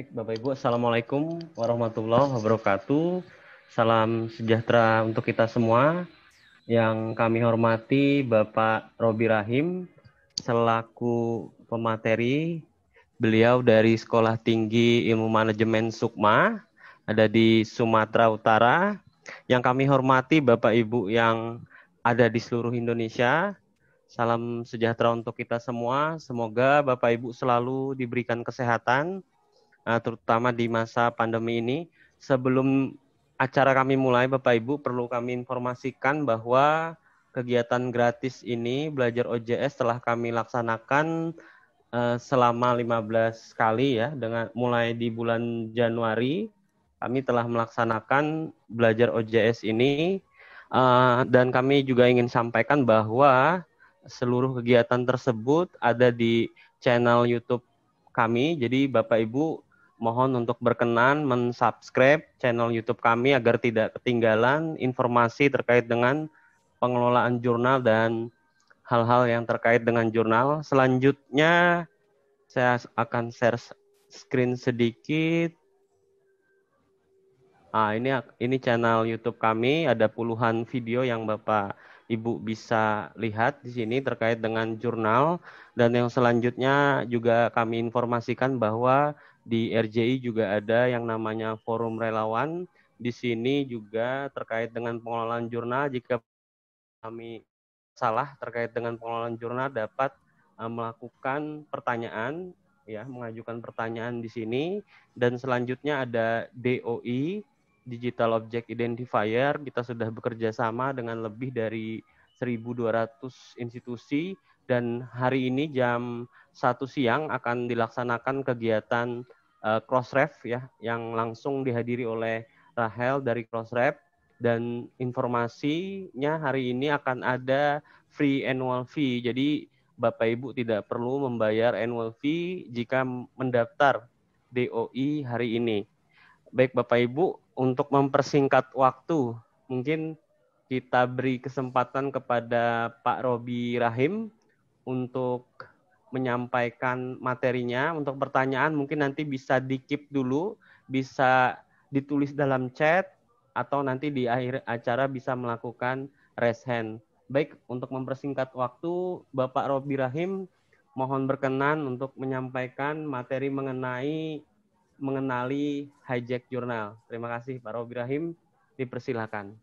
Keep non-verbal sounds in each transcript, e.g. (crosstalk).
Baik, Bapak Ibu, Assalamualaikum warahmatullahi wabarakatuh. Salam sejahtera untuk kita semua. Yang kami hormati Bapak Robi Rahim, selaku pemateri, beliau dari Sekolah Tinggi Ilmu Manajemen Sukma, ada di Sumatera Utara. Yang kami hormati Bapak Ibu yang ada di seluruh Indonesia, Salam sejahtera untuk kita semua. Semoga Bapak Ibu selalu diberikan kesehatan, eh, terutama di masa pandemi ini. Sebelum acara kami mulai, Bapak Ibu perlu kami informasikan bahwa kegiatan gratis ini belajar OJS telah kami laksanakan uh, selama 15 kali ya dengan mulai di bulan Januari kami telah melaksanakan belajar OJS ini uh, dan kami juga ingin sampaikan bahwa seluruh kegiatan tersebut ada di channel YouTube kami. Jadi Bapak Ibu mohon untuk berkenan mensubscribe channel YouTube kami agar tidak ketinggalan informasi terkait dengan pengelolaan jurnal dan hal-hal yang terkait dengan jurnal. Selanjutnya saya akan share screen sedikit. Ah, ini ini channel YouTube kami ada puluhan video yang Bapak Ibu bisa lihat di sini terkait dengan jurnal dan yang selanjutnya juga kami informasikan bahwa di RJI juga ada yang namanya forum relawan. Di sini juga terkait dengan pengelolaan jurnal. Jika kami salah terkait dengan pengelolaan jurnal dapat uh, melakukan pertanyaan ya mengajukan pertanyaan di sini. Dan selanjutnya ada DOI Digital Object Identifier, kita sudah bekerja sama dengan lebih dari 1.200 institusi. Dan hari ini jam satu siang akan dilaksanakan kegiatan uh, Crossref ya yang langsung dihadiri oleh Rahel dari Crossref dan informasinya hari ini akan ada free annual fee. Jadi Bapak Ibu tidak perlu membayar annual fee jika mendaftar DOI hari ini. Baik Bapak Ibu, untuk mempersingkat waktu, mungkin kita beri kesempatan kepada Pak Robi Rahim untuk menyampaikan materinya. Untuk pertanyaan mungkin nanti bisa dikip dulu, bisa ditulis dalam chat, atau nanti di akhir acara bisa melakukan raise hand. Baik, untuk mempersingkat waktu, Bapak Robi Rahim mohon berkenan untuk menyampaikan materi mengenai mengenali hijack jurnal. Terima kasih Pak Robi Rahim, dipersilakan.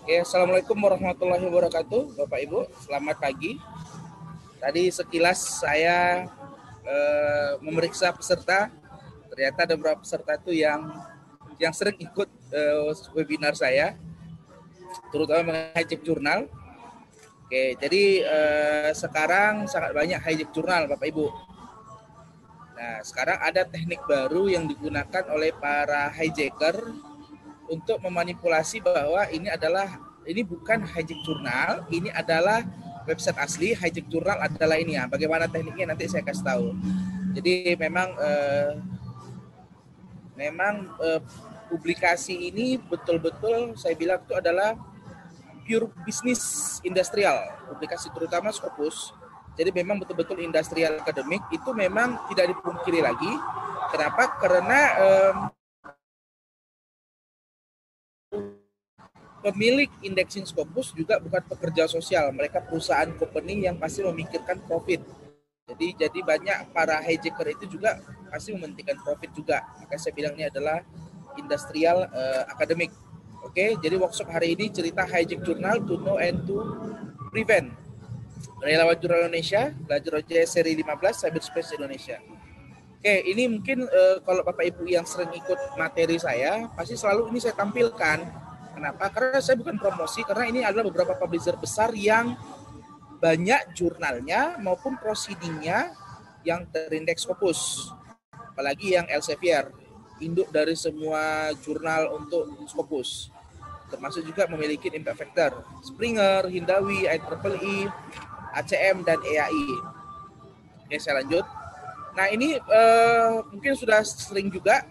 Oke, Assalamualaikum warahmatullahi wabarakatuh, Bapak Ibu. Selamat pagi. Tadi sekilas saya eh, memeriksa peserta, ternyata ada beberapa peserta itu yang yang sering ikut eh, webinar saya, terutama mengenai hijack jurnal. Oke, jadi eh, sekarang sangat banyak hijack jurnal, Bapak Ibu Nah, sekarang ada teknik baru yang digunakan oleh para hijacker untuk memanipulasi bahwa ini adalah ini bukan hijack jurnal, ini adalah website asli, hijack jurnal adalah ini ya. Bagaimana tekniknya nanti saya kasih tahu. Jadi memang eh, memang eh, publikasi ini betul-betul saya bilang itu adalah pure business industrial, publikasi terutama Scopus jadi memang betul-betul industrial akademik itu memang tidak dipungkiri lagi. Kenapa? Karena um, pemilik indexing Scopus juga bukan pekerja sosial, mereka perusahaan company yang pasti memikirkan profit. Jadi jadi banyak para hijacker itu juga pasti mementingkan profit juga. Maka saya bilang ini adalah industrial uh, akademik. Oke, jadi workshop hari ini cerita hijack journal to know and to prevent Relawan Jurnal Indonesia, belajar OJS seri 15, Cyberspace Indonesia. Oke, ini mungkin uh, kalau Bapak Ibu yang sering ikut materi saya, pasti selalu ini saya tampilkan. Kenapa? Karena saya bukan promosi, karena ini adalah beberapa publisher besar yang banyak jurnalnya maupun proceedingnya yang terindeks Scopus. Apalagi yang Elsevier, induk dari semua jurnal untuk Scopus. Termasuk juga memiliki impact factor. Springer, Hindawi, IEEE, ACM dan EAI. Oke, saya lanjut. Nah, ini uh, mungkin sudah sering juga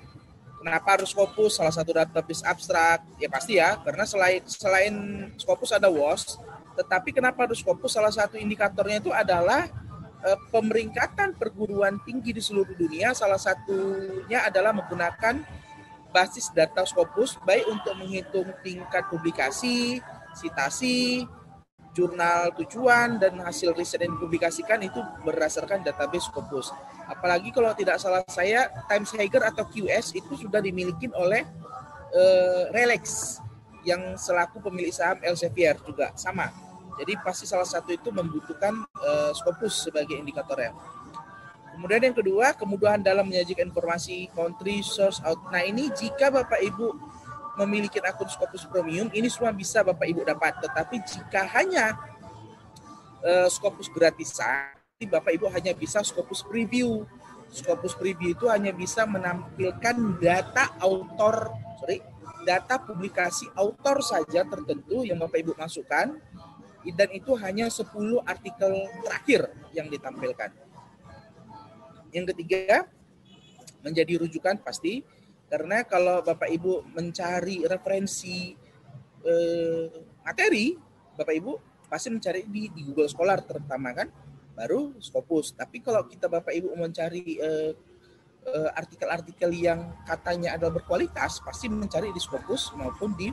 kenapa harus Scopus salah satu database abstrak? Ya pasti ya, karena selain selain Scopus ada WOS, tetapi kenapa harus Scopus salah satu indikatornya itu adalah uh, pemeringkatan perguruan tinggi di seluruh dunia salah satunya adalah menggunakan basis data Scopus baik untuk menghitung tingkat publikasi, citasi, jurnal tujuan dan hasil riset yang dipublikasikan itu berdasarkan database Scopus. Apalagi kalau tidak salah saya Times Higher atau QS itu sudah dimiliki oleh uh, Relex yang selaku pemilik saham Elsevier juga sama. Jadi pasti salah satu itu membutuhkan uh, Scopus sebagai indikatornya. Kemudian yang kedua, kemudahan dalam menyajikan informasi country source out. Nah ini jika Bapak Ibu memiliki akun Scopus Premium, ini semua bisa Bapak Ibu dapat. Tetapi jika hanya uh, Scopus gratisan, Bapak Ibu hanya bisa Scopus Preview. Scopus Preview itu hanya bisa menampilkan data autor, sorry, data publikasi autor saja tertentu yang Bapak Ibu masukkan dan itu hanya 10 artikel terakhir yang ditampilkan. Yang ketiga, menjadi rujukan pasti karena kalau Bapak Ibu mencari referensi eh, materi, Bapak Ibu pasti mencari di, di Google Scholar terutama kan, baru Scopus. Tapi kalau kita Bapak Ibu mencari eh, eh, artikel-artikel yang katanya adalah berkualitas, pasti mencari di Scopus maupun di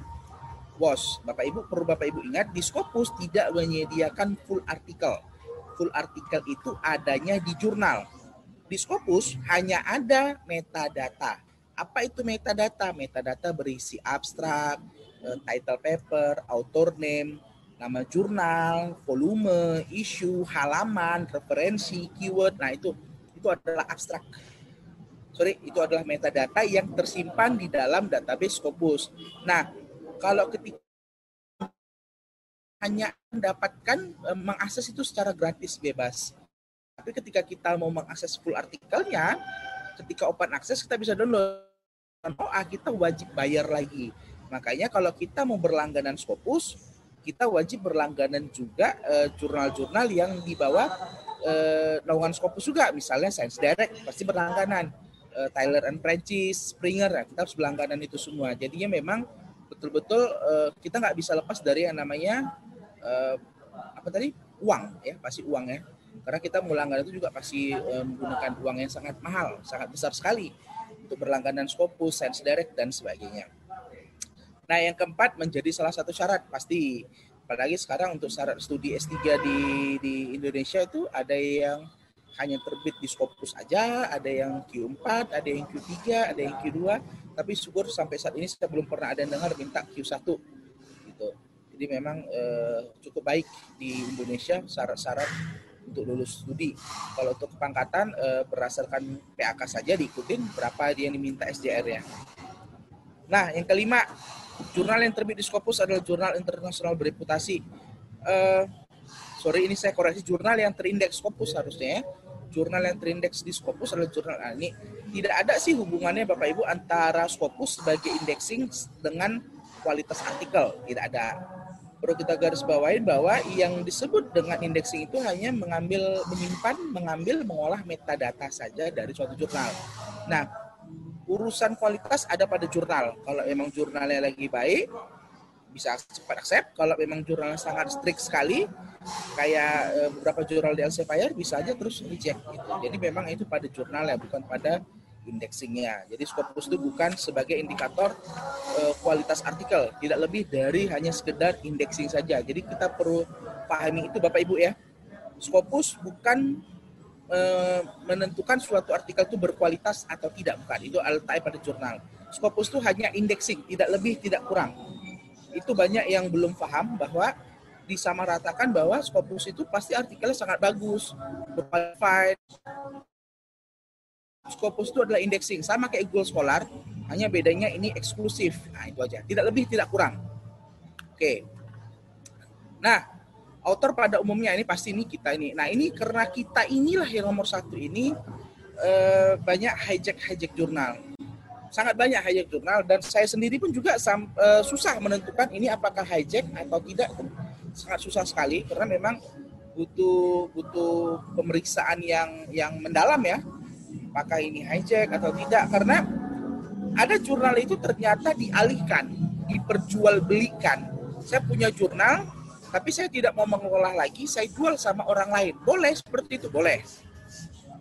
WOS. Bapak Ibu perlu Bapak Ibu ingat di Scopus tidak menyediakan full artikel. Full artikel itu adanya di jurnal di Scopus hanya ada metadata. Apa itu metadata? Metadata berisi abstrak, eh, title paper, author name, nama jurnal, volume, isu, halaman, referensi, keyword. Nah, itu itu adalah abstrak. Sorry, itu adalah metadata yang tersimpan di dalam database Scopus. Nah, kalau ketika hanya mendapatkan eh, mengakses itu secara gratis bebas tapi ketika kita mau mengakses full artikelnya, ketika open access kita bisa download. Oh, ah, kita wajib bayar lagi. Makanya kalau kita mau berlangganan Scopus, kita wajib berlangganan juga eh, jurnal-jurnal uh, yang di bawah uh, naungan Scopus juga. Misalnya Science Direct pasti berlangganan. Uh, Tyler and Francis, Springer, nah, kita harus berlangganan itu semua. Jadinya memang betul-betul uh, kita nggak bisa lepas dari yang namanya uh, apa tadi uang ya pasti uang ya karena kita melanggar itu juga pasti menggunakan uang yang sangat mahal, sangat besar sekali untuk berlangganan Scopus, Science Direct dan sebagainya. Nah, yang keempat menjadi salah satu syarat pasti apalagi sekarang untuk syarat studi S3 di di Indonesia itu ada yang hanya terbit di Scopus aja, ada yang Q4, ada yang Q3, ada yang Q2, tapi syukur sampai saat ini saya belum pernah ada yang dengar minta Q1 gitu. Jadi memang eh, cukup baik di Indonesia syarat-syarat untuk lulus studi. Kalau untuk kepangkatan eh, berdasarkan PAK saja diikutin berapa dia yang diminta SJR-nya. Nah, yang kelima, jurnal yang terbit di Scopus adalah jurnal internasional bereputasi. Eh, sorry, ini saya koreksi jurnal yang terindeks Scopus harusnya ya. Jurnal yang terindeks di Scopus adalah jurnal nah, ini. Tidak ada sih hubungannya Bapak Ibu antara Scopus sebagai indexing dengan kualitas artikel. Tidak ada perlu kita garis bawahi bahwa yang disebut dengan indexing itu hanya mengambil menyimpan, mengambil, mengolah metadata saja dari suatu jurnal. Nah, urusan kualitas ada pada jurnal. Kalau memang jurnalnya lagi baik, bisa cepat accept. Kalau memang jurnalnya sangat strict sekali, kayak eh, beberapa jurnal di Elsevier, bisa aja terus reject. Gitu. Jadi memang itu pada jurnal ya, bukan pada indexingnya. Jadi Scopus itu bukan sebagai indikator uh, kualitas artikel, tidak lebih dari hanya sekedar indexing saja. Jadi kita perlu pahami itu Bapak Ibu ya. Scopus bukan uh, menentukan suatu artikel itu berkualitas atau tidak, bukan. Itu letaknya pada jurnal. Scopus itu hanya indexing, tidak lebih, tidak kurang. Itu banyak yang belum paham bahwa disamaratakan bahwa Scopus itu pasti artikelnya sangat bagus, berqualified, Scopus itu adalah indexing, sama kayak Google Scholar, hanya bedanya ini eksklusif. Nah, itu aja. Tidak lebih, tidak kurang. Oke. Nah, author pada umumnya ini pasti ini kita ini. Nah, ini karena kita inilah yang nomor satu ini eh, banyak hijack-hijack jurnal. Sangat banyak hijack jurnal dan saya sendiri pun juga sam, eh, susah menentukan ini apakah hijack atau tidak. Sangat susah sekali karena memang butuh butuh pemeriksaan yang yang mendalam ya apakah ini hijack atau tidak karena ada jurnal itu ternyata dialihkan, diperjualbelikan. Saya punya jurnal tapi saya tidak mau mengolah lagi, saya jual sama orang lain. Boleh seperti itu, boleh.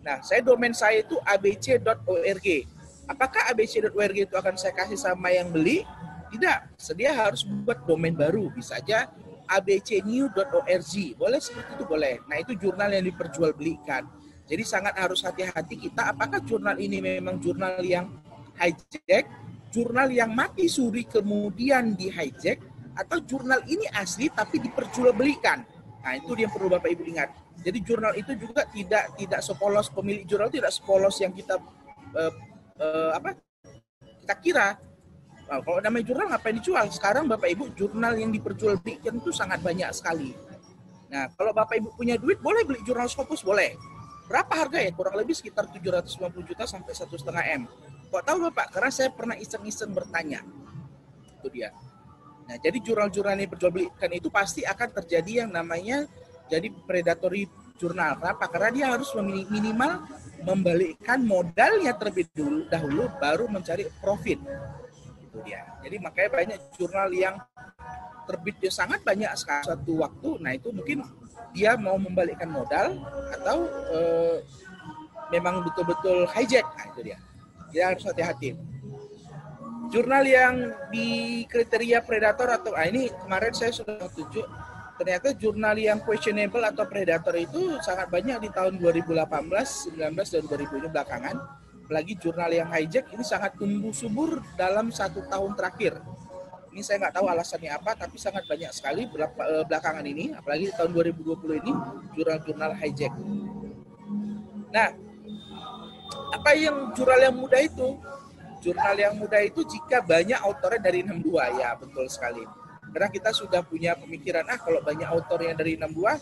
Nah, saya domain saya itu abc.org. Apakah abc.org itu akan saya kasih sama yang beli? Tidak, sedia harus membuat domain baru. Bisa aja abcnew.org. Boleh seperti itu boleh. Nah, itu jurnal yang diperjualbelikan. Jadi sangat harus hati-hati kita apakah jurnal ini memang jurnal yang hijack, jurnal yang mati suri kemudian di hijack atau jurnal ini asli tapi diperjualbelikan. Nah, itu yang perlu Bapak Ibu ingat. Jadi jurnal itu juga tidak tidak sepolos pemilik jurnal tidak sepolos yang kita uh, uh, apa kita kira. Nah, kalau namanya jurnal ngapain dijual? Sekarang Bapak Ibu jurnal yang diperjualbelikan itu sangat banyak sekali. Nah, kalau Bapak Ibu punya duit boleh beli jurnal Scopus boleh. Berapa harga ya? Kurang lebih sekitar 750 juta sampai satu setengah M. Kok tahu Bapak? Karena saya pernah iseng-iseng bertanya. Itu dia. Nah, jadi jurnal-jurnal yang diperjualbelikan itu pasti akan terjadi yang namanya jadi predatory jurnal. Kenapa? Karena dia harus minimal membalikkan modalnya terlebih dulu dahulu baru mencari profit. Itu dia. Jadi makanya banyak jurnal yang terbitnya sangat banyak sekali satu waktu. Nah, itu mungkin dia mau membalikkan modal atau uh, memang betul-betul hijack nah, itu dia dia harus hati-hati jurnal yang di kriteria predator atau ah ini kemarin saya sudah tunjuk ternyata jurnal yang questionable atau predator itu sangat banyak di tahun 2018, 19 dan 2020 belakangan. Apalagi jurnal yang hijack ini sangat tumbuh subur dalam satu tahun terakhir. Ini saya nggak tahu alasannya apa, tapi sangat banyak sekali eh, belakangan ini, apalagi tahun 2020 ini, jurnal-jurnal hijack. Nah, apa yang jurnal yang mudah itu? Jurnal yang mudah itu jika banyak autornya dari 62, ya betul sekali. Karena kita sudah punya pemikiran, ah kalau banyak autornya dari 62,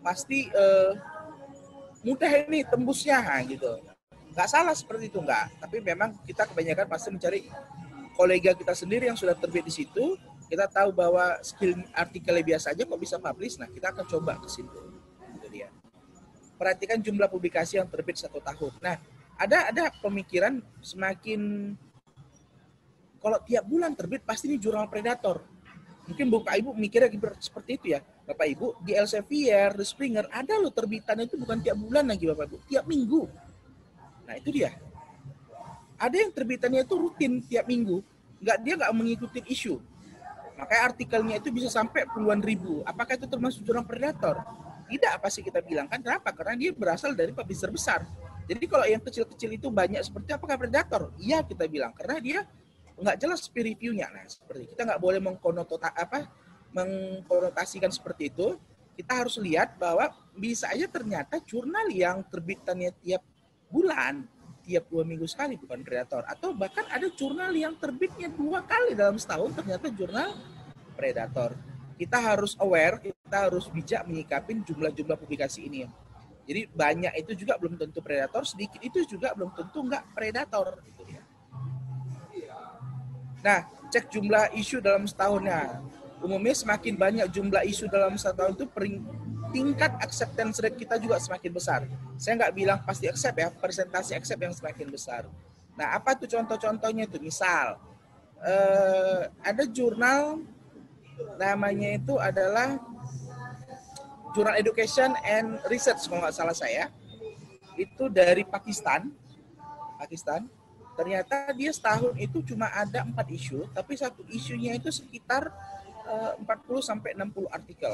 pasti eh, mudah ini tembusnya, gitu. Nggak salah seperti itu, nggak. Tapi memang kita kebanyakan pasti mencari kolega kita sendiri yang sudah terbit di situ, kita tahu bahwa skill artikelnya biasa aja kok bisa publish, nah kita akan coba ke situ. Perhatikan jumlah publikasi yang terbit satu tahun. Nah, ada ada pemikiran semakin kalau tiap bulan terbit pasti ini jurnal predator. Mungkin Bapak Ibu mikirnya seperti itu ya. Bapak Ibu di Elsevier, The Springer ada loh terbitannya itu bukan tiap bulan lagi Bapak Ibu, tiap minggu. Nah, itu dia ada yang terbitannya itu rutin tiap minggu, nggak dia nggak mengikuti isu. Makanya artikelnya itu bisa sampai puluhan ribu. Apakah itu termasuk jurang predator? Tidak apa sih kita bilang kan? Kenapa? Karena dia berasal dari publisher besar. Jadi kalau yang kecil-kecil itu banyak seperti apakah predator? Iya kita bilang karena dia nggak jelas peer review-nya. Nah, seperti kita nggak boleh mengkonotota apa mengkonotasikan seperti itu. Kita harus lihat bahwa bisa aja ternyata jurnal yang terbitannya tiap bulan tiap dua minggu sekali bukan predator atau bahkan ada jurnal yang terbitnya dua kali dalam setahun ternyata jurnal predator kita harus aware kita harus bijak menyikapi jumlah-jumlah publikasi ini jadi banyak itu juga belum tentu predator sedikit itu juga belum tentu enggak predator gitu ya nah cek jumlah isu dalam setahunnya umumnya semakin banyak jumlah isu dalam satu tahun itu tingkat acceptance rate kita juga semakin besar. Saya nggak bilang pasti accept ya, presentasi accept yang semakin besar. Nah, apa tuh contoh-contohnya itu? Misal, eh, ada jurnal namanya itu adalah Jurnal Education and Research kalau nggak salah saya. Itu dari Pakistan. Pakistan. Ternyata dia setahun itu cuma ada empat isu, tapi satu isunya itu sekitar eh, 40 sampai 60 artikel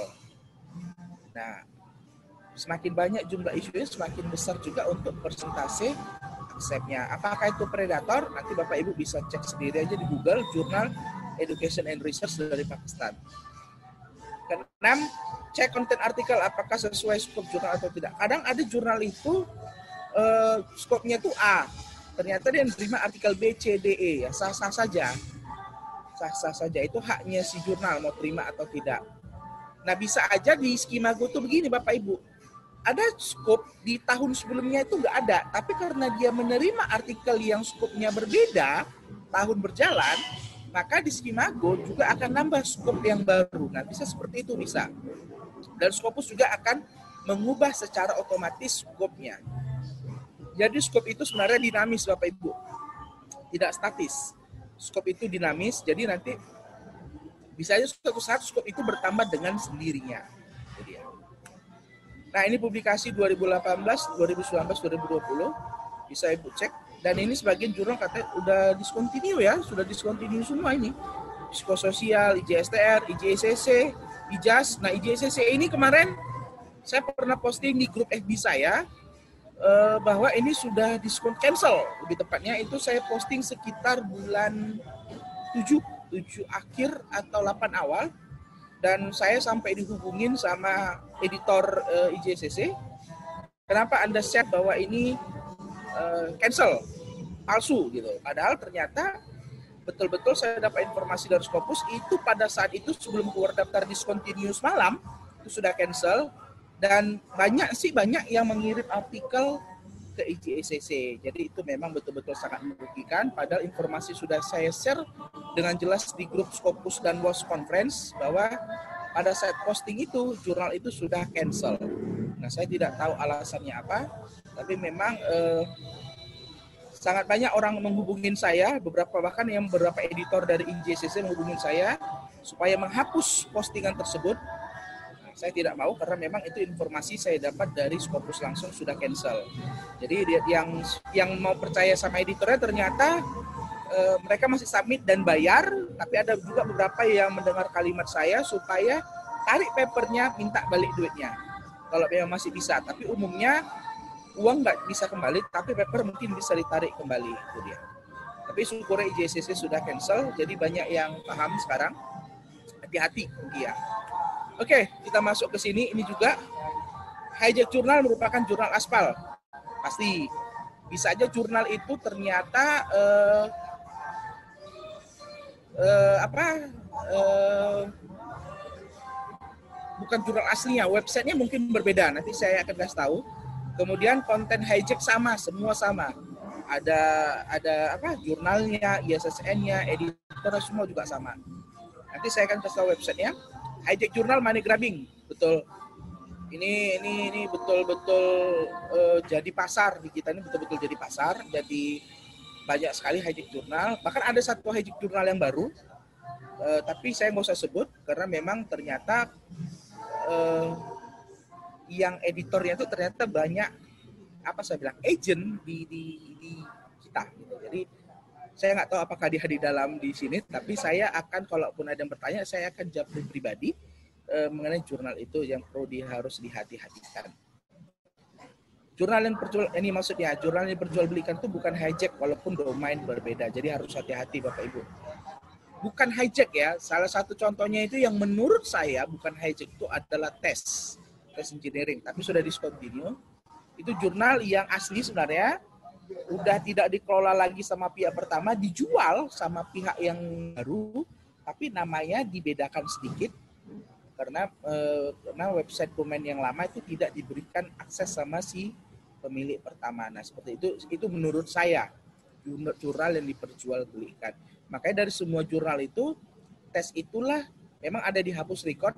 Nah, semakin banyak jumlah isunya, semakin besar juga untuk persentase accept-nya. Apakah itu predator? Nanti Bapak Ibu bisa cek sendiri aja di Google Jurnal Education and Research dari Pakistan. Keenam, cek konten artikel apakah sesuai skop jurnal atau tidak. Kadang ada jurnal itu uh, skopnya itu A, ternyata dia menerima artikel B, C, D, E ya sah-sah saja, sah-sah saja itu haknya si jurnal mau terima atau tidak. Nah bisa aja di skema tuh begini Bapak Ibu. Ada skop di tahun sebelumnya itu nggak ada. Tapi karena dia menerima artikel yang skopnya berbeda, tahun berjalan, maka di skema Go juga akan nambah skop yang baru. Nah bisa seperti itu bisa. Dan Scopus juga akan mengubah secara otomatis skopnya. Jadi skop itu sebenarnya dinamis Bapak Ibu. Tidak statis. Skop itu dinamis, jadi nanti Bisa aja suatu saat skop itu bertambah dengan sendirinya. Ya. Nah ini publikasi 2018, 2019, 2020 bisa ibu cek. Dan ini sebagian jurnal katanya udah discontinue ya, sudah discontinue semua ini. Psikososial, IJSTR, IJCC, IJAS. Nah IJCC ini kemarin saya pernah posting di grup FB saya uh, bahwa ini sudah diskon cancel lebih tepatnya itu saya posting sekitar bulan 7 7 akhir atau 8 awal dan saya sampai dihubungin sama editor eh, IJCC kenapa Anda share bahwa ini uh, cancel palsu gitu padahal ternyata betul-betul saya dapat informasi dari Scopus itu pada saat itu sebelum keluar daftar discontinuous malam itu sudah cancel dan banyak sih banyak yang mengirim artikel ke IGECC. Jadi itu memang betul-betul sangat merugikan. Padahal informasi sudah saya share dengan jelas di grup Scopus dan WOS Conference bahwa pada saat posting itu jurnal itu sudah cancel. Nah saya tidak tahu alasannya apa, tapi memang eh, sangat banyak orang menghubungin saya, beberapa bahkan yang beberapa editor dari IGCC menghubungin saya supaya menghapus postingan tersebut saya tidak mau karena memang itu informasi saya dapat dari Scopus langsung sudah cancel. Jadi yang yang mau percaya sama editornya ternyata e, mereka masih submit dan bayar, tapi ada juga beberapa yang mendengar kalimat saya supaya tarik papernya, minta balik duitnya. Kalau memang masih bisa, tapi umumnya uang nggak bisa kembali, tapi paper mungkin bisa ditarik kembali itu dia. Tapi syukur IJCC sudah cancel, jadi banyak yang paham sekarang. Hati-hati dia. Oke, kita masuk ke sini. Ini juga hijack jurnal merupakan jurnal aspal. Pasti bisa aja jurnal itu ternyata uh, uh, apa uh, bukan jurnal aslinya, websitenya mungkin berbeda. Nanti saya akan kasih tahu. Kemudian konten hijack sama, semua sama. Ada ada apa jurnalnya, ISSN-nya, editor semua juga sama. Nanti saya akan kasih tahu websitenya. Hijack jurnal money grabbing. Betul. Ini ini ini betul-betul uh, jadi pasar. Di kita ini betul-betul jadi pasar. Jadi banyak sekali hijack jurnal. Bahkan ada satu hijack jurnal yang baru. Uh, tapi saya nggak usah sebut karena memang ternyata uh, yang editornya itu ternyata banyak apa saya bilang agent di di, di kita gitu. jadi saya nggak tahu apakah dia di dalam di sini, tapi saya akan kalaupun ada yang bertanya, saya akan jawab pribadi uh, mengenai jurnal itu yang perlu di, harus dihati-hatikan. Jurnal yang perjual ini maksudnya jurnal yang belikan itu bukan hijack walaupun domain berbeda. Jadi harus hati-hati Bapak Ibu. Bukan hijack ya. Salah satu contohnya itu yang menurut saya bukan hijack itu adalah tes tes engineering, tapi sudah discontinue. Itu jurnal yang asli sebenarnya udah tidak dikelola lagi sama pihak pertama, dijual sama pihak yang baru, tapi namanya dibedakan sedikit karena eh, karena website domain yang lama itu tidak diberikan akses sama si pemilik pertama. Nah seperti itu itu menurut saya jurnal yang diperjualbelikan. Makanya dari semua jurnal itu tes itulah memang ada dihapus record.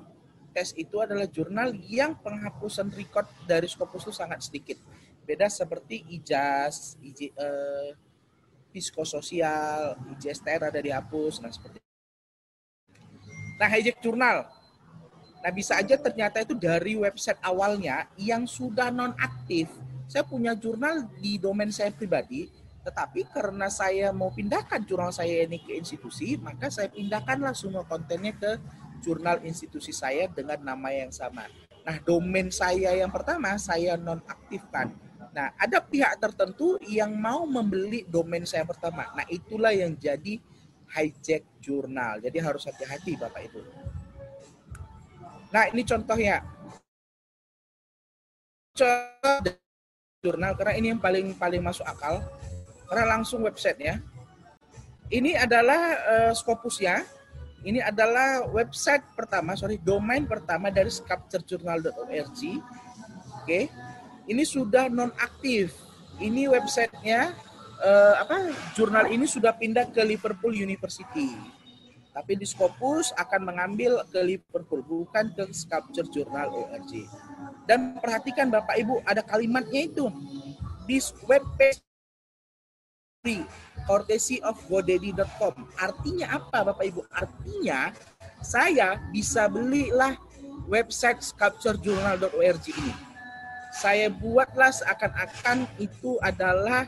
Tes itu adalah jurnal yang penghapusan record dari Scopus itu sangat sedikit beda seperti ijaz, ij, eh, psikososial, ijester ada dihapus, nah seperti. Nah, hijack jurnal. Nah, bisa aja ternyata itu dari website awalnya yang sudah non-aktif. Saya punya jurnal di domain saya pribadi, tetapi karena saya mau pindahkan jurnal saya ini ke institusi, maka saya pindahkanlah semua kontennya ke jurnal institusi saya dengan nama yang sama. Nah, domain saya yang pertama saya nonaktifkan. Nah, ada pihak tertentu yang mau membeli domain saya pertama. Nah, itulah yang jadi hijack jurnal. Jadi harus hati-hati Bapak Ibu. Nah, ini contohnya. Contoh jurnal karena ini yang paling paling masuk akal. Karena langsung websitenya. Ini adalah uh, Scopusnya. Ini adalah website pertama, sorry, domain pertama dari sculpturejournal.org. Oke. Okay ini sudah nonaktif. Ini websitenya uh, apa? Jurnal ini sudah pindah ke Liverpool University. Tapi di Scopus akan mengambil ke Liverpool, bukan ke Sculpture Journal ORG. Dan perhatikan Bapak Ibu, ada kalimatnya itu. Di web courtesy of godaddy.com. Artinya apa Bapak Ibu? Artinya saya bisa belilah website sculpturejournal.org ini. Saya buatlah seakan-akan itu adalah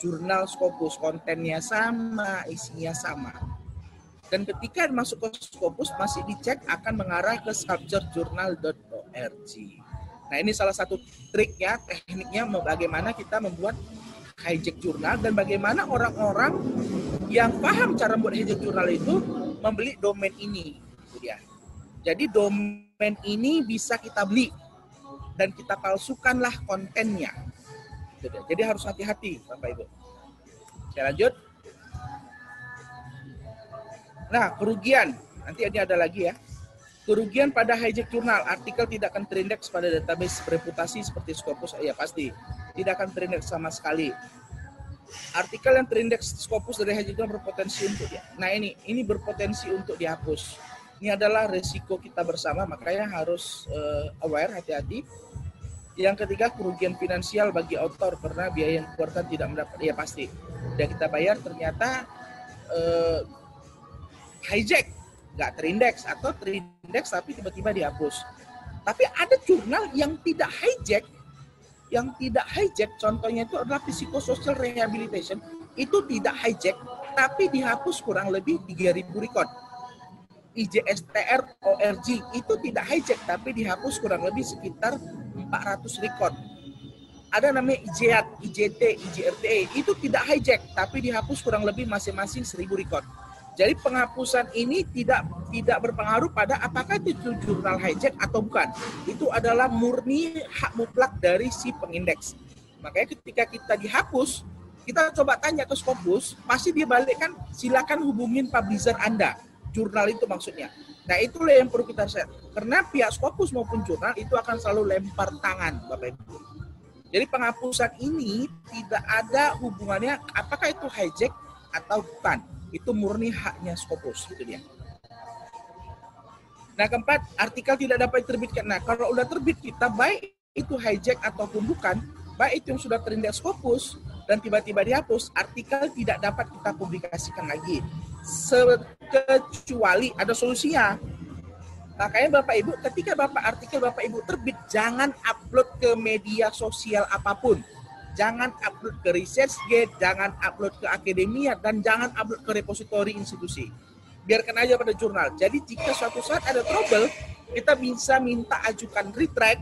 jurnal Scopus, kontennya sama, isinya sama. Dan ketika masuk ke Scopus masih dicek akan mengarah ke sculpturejournal.org. Nah ini salah satu triknya, tekniknya bagaimana kita membuat hijack jurnal dan bagaimana orang-orang yang paham cara membuat hijack jurnal itu membeli domain ini. Itu dia. Jadi domain ini bisa kita beli dan kita palsukanlah kontennya. Itu dia. Jadi harus hati-hati Bapak Ibu. Saya lanjut. Nah, kerugian. Nanti ini ada lagi ya. Kerugian pada hijack jurnal, artikel tidak akan terindeks pada database reputasi seperti Scopus, ya pasti tidak akan terindeks sama sekali. Artikel yang terindeks Scopus dari hijack jurnal berpotensi untuk dia. Nah ini, ini berpotensi untuk dihapus. Ini adalah resiko kita bersama, makanya harus uh, aware, hati-hati. Yang ketiga, kerugian finansial bagi author karena biaya yang dikeluarkan tidak mendapat, ya pasti. Dan kita bayar ternyata uh, hijack nggak terindeks atau terindeks tapi tiba-tiba dihapus. Tapi ada jurnal yang tidak hijack, yang tidak hijack, contohnya itu adalah psychosocial rehabilitation, itu tidak hijack, tapi dihapus kurang lebih 3000 record. IJSTR ORG itu tidak hijack, tapi dihapus kurang lebih sekitar 400 record. Ada namanya IJAT, IJT, IJRTE, itu tidak hijack, tapi dihapus kurang lebih masing-masing 1000 record jadi penghapusan ini tidak tidak berpengaruh pada apakah itu jurnal hijack atau bukan. Itu adalah murni hak mutlak dari si pengindeks. Makanya ketika kita dihapus, kita coba tanya ke Scopus, pasti dia balikkan silakan hubungin publisher Anda. Jurnal itu maksudnya. Nah itulah yang perlu kita set. Karena pihak Scopus maupun jurnal itu akan selalu lempar tangan Bapak Ibu. Jadi penghapusan ini tidak ada hubungannya apakah itu hijack atau bukan itu murni haknya Scopus itu dia. Nah keempat, artikel tidak dapat diterbitkan. Nah kalau udah terbit kita baik itu hijack ataupun bukan, baik itu yang sudah terindeks Scopus dan tiba-tiba dihapus, artikel tidak dapat kita publikasikan lagi. Kecuali ada solusinya. Makanya Bapak Ibu, ketika Bapak artikel Bapak Ibu terbit, jangan upload ke media sosial apa pun jangan upload ke research gate, jangan upload ke akademia, dan jangan upload ke repositori institusi. Biarkan aja pada jurnal. Jadi jika suatu saat ada trouble, kita bisa minta ajukan retract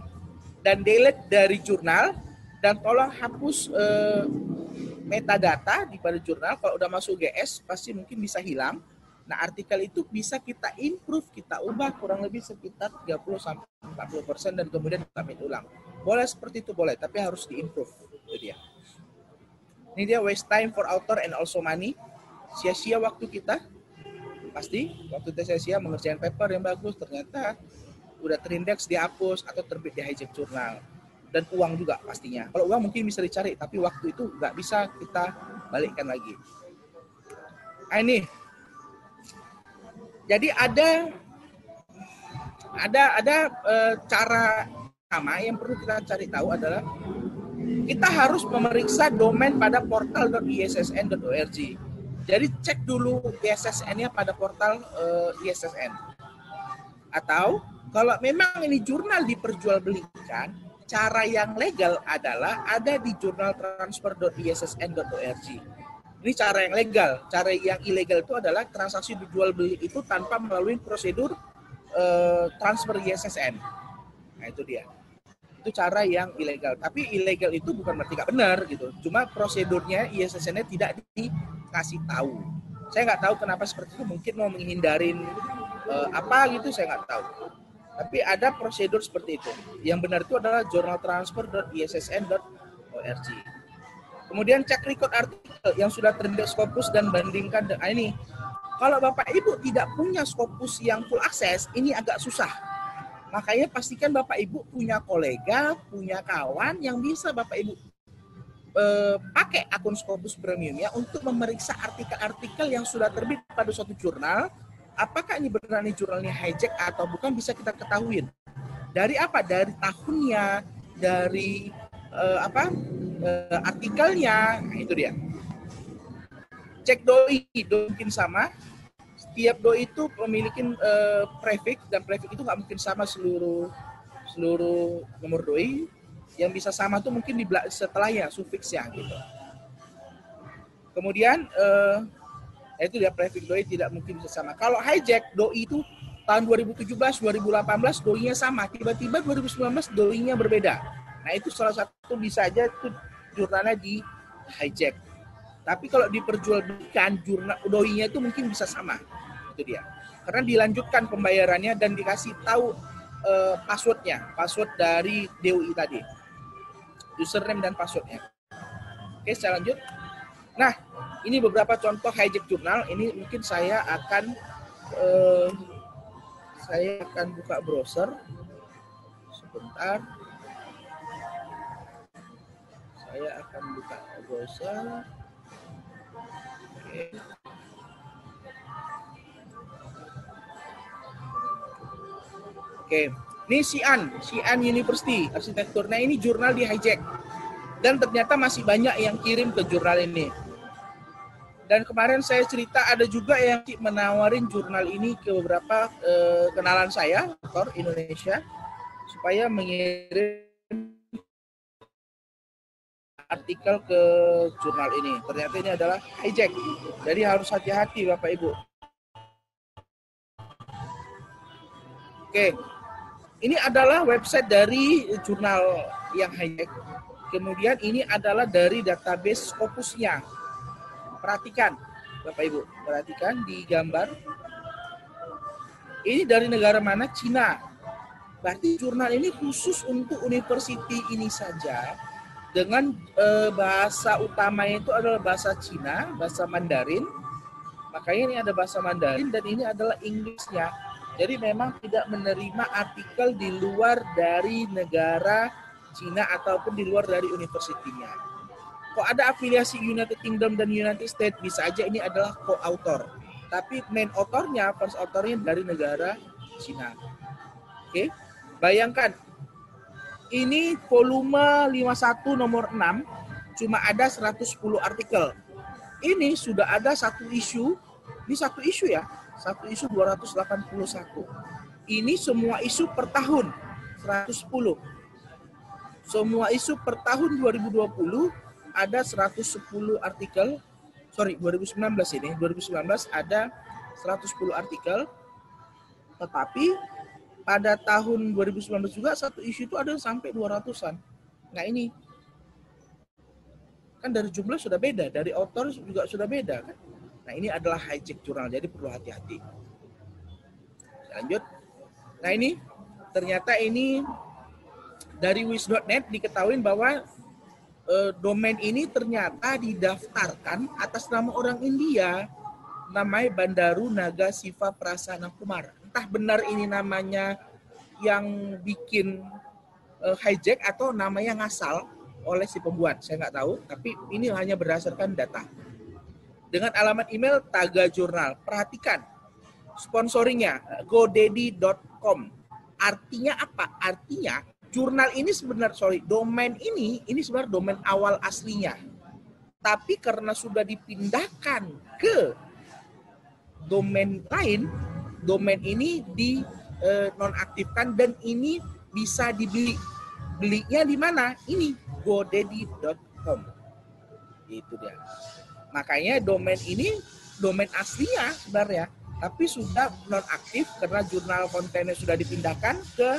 dan delete dari jurnal, dan tolong hapus eh, metadata di pada jurnal. Kalau udah masuk GS, pasti mungkin bisa hilang. Nah, artikel itu bisa kita improve, kita ubah kurang lebih sekitar 30 sampai 40 persen dan kemudian kita ulang. Boleh seperti itu boleh, tapi harus diimprove itu dia. Ini dia waste time for author and also money. Sia-sia waktu kita. Pasti waktu kita sia-sia mengerjakan paper yang bagus ternyata udah terindeks dihapus atau terbit di hijack jurnal. Dan uang juga pastinya. Kalau uang mungkin bisa dicari tapi waktu itu nggak bisa kita balikkan lagi. Nah, ini. Jadi ada ada ada e, cara sama yang perlu kita cari tahu adalah kita harus memeriksa domain pada portal.issn.org. Jadi cek dulu ISSN-nya pada portal uh, eh, ISSN. Atau kalau memang ini jurnal diperjualbelikan, cara yang legal adalah ada di jurnaltransfer.issn.org. Ini cara yang legal. Cara yang ilegal itu adalah transaksi dijual beli itu tanpa melalui prosedur uh, transfer ISSN. Nah itu dia itu cara yang ilegal. Tapi ilegal itu bukan berarti nggak benar gitu. Cuma prosedurnya ISSN-nya tidak dikasih tahu. Saya nggak tahu kenapa seperti itu. Mungkin mau menghindarin uh, apa gitu, saya nggak tahu. Tapi ada prosedur seperti itu. Yang benar itu adalah journaltransfer.issn.org. Kemudian cek record artikel yang sudah terindeks Scopus dan bandingkan dengan ini. Kalau Bapak Ibu tidak punya Scopus yang full akses, ini agak susah Makanya pastikan Bapak Ibu punya kolega, punya kawan yang bisa Bapak Ibu eh, pakai akun Scopus Premium ya untuk memeriksa artikel-artikel yang sudah terbit pada suatu jurnal. Apakah ini benar ini jurnalnya hijack atau bukan bisa kita ketahui. Dari apa? Dari tahunnya, dari eh, apa? Eh, artikelnya. Nah, itu dia. Cek doi, doi mungkin sama tiap doi itu memiliki uh, prefix dan prefix itu nggak mungkin sama seluruh seluruh nomor doi. Yang bisa sama tuh mungkin di setelahnya sufiksnya gitu. Kemudian uh, itu dia prefix doi tidak mungkin bisa sama. Kalau hijack doi itu tahun 2017 2018 doi-nya sama. Tiba-tiba 2019 doi-nya berbeda. Nah itu salah satu bisa aja itu jurnalnya di hijack. Tapi kalau diperjualbelikan jurnal doi-nya itu mungkin bisa sama itu dia. Karena dilanjutkan pembayarannya dan dikasih tahu uh, passwordnya password dari DUI tadi. Username dan passwordnya. Oke saya lanjut. Nah ini beberapa contoh hijack jurnal. Ini mungkin saya akan uh, saya akan buka browser. Sebentar. Saya akan buka browser. Oke Oke, ini Xi'an, Xi'an University arsitektur. Nah ini jurnal di hijack dan ternyata masih banyak yang kirim ke jurnal ini. Dan kemarin saya cerita ada juga yang menawarin jurnal ini ke beberapa eh, kenalan saya, aktor Indonesia, supaya mengirim artikel ke jurnal ini. Ternyata ini adalah hijack. Jadi harus hati-hati Bapak Ibu. Oke, ini adalah website dari jurnal yang hijack. Kemudian ini adalah dari database Scopusnya. Perhatikan, Bapak Ibu, perhatikan di gambar. Ini dari negara mana? Cina. Berarti jurnal ini khusus untuk university ini saja dengan e, bahasa utamanya itu adalah bahasa Cina, bahasa Mandarin. Makanya ini ada bahasa Mandarin dan ini adalah Inggrisnya jadi memang tidak menerima artikel di luar dari negara Cina ataupun di luar dari universitinya. Kok ada afiliasi United Kingdom dan United States bisa aja ini adalah co-author. Tapi main autornya, first authornya dari negara Cina. Oke, bayangkan ini volume 51 nomor 6 cuma ada 110 artikel. Ini sudah ada satu isu, ini satu isu ya, satu isu 281. Ini semua isu per tahun 110. Semua isu per tahun 2020 ada 110 artikel. Sorry, 2019 ini. 2019 ada 110 artikel. Tetapi pada tahun 2019 juga satu isu itu ada sampai 200-an. Nah ini kan dari jumlah sudah beda, dari author juga sudah beda kan. Nah ini adalah hijack jurnal, jadi perlu hati-hati. Lanjut. Nah ini ternyata ini dari wis.net diketahui bahwa e, domain ini ternyata didaftarkan atas nama orang India namanya Bandaru Naga Siva Prasana Kumar. Entah benar ini namanya yang bikin e, hijack atau namanya ngasal oleh si pembuat. Saya nggak tahu, tapi ini hanya berdasarkan data dengan alamat email Taga Jurnal. Perhatikan sponsoringnya godaddy.com. Artinya apa? Artinya jurnal ini sebenarnya sorry domain ini ini sebenarnya domain awal aslinya. Tapi karena sudah dipindahkan ke domain lain, domain ini di eh, nonaktifkan dan ini bisa dibeli. Belinya di mana? Ini godaddy.com. Itu dia. Makanya domain ini domain aslinya sebenarnya, tapi sudah nonaktif karena jurnal kontennya sudah dipindahkan ke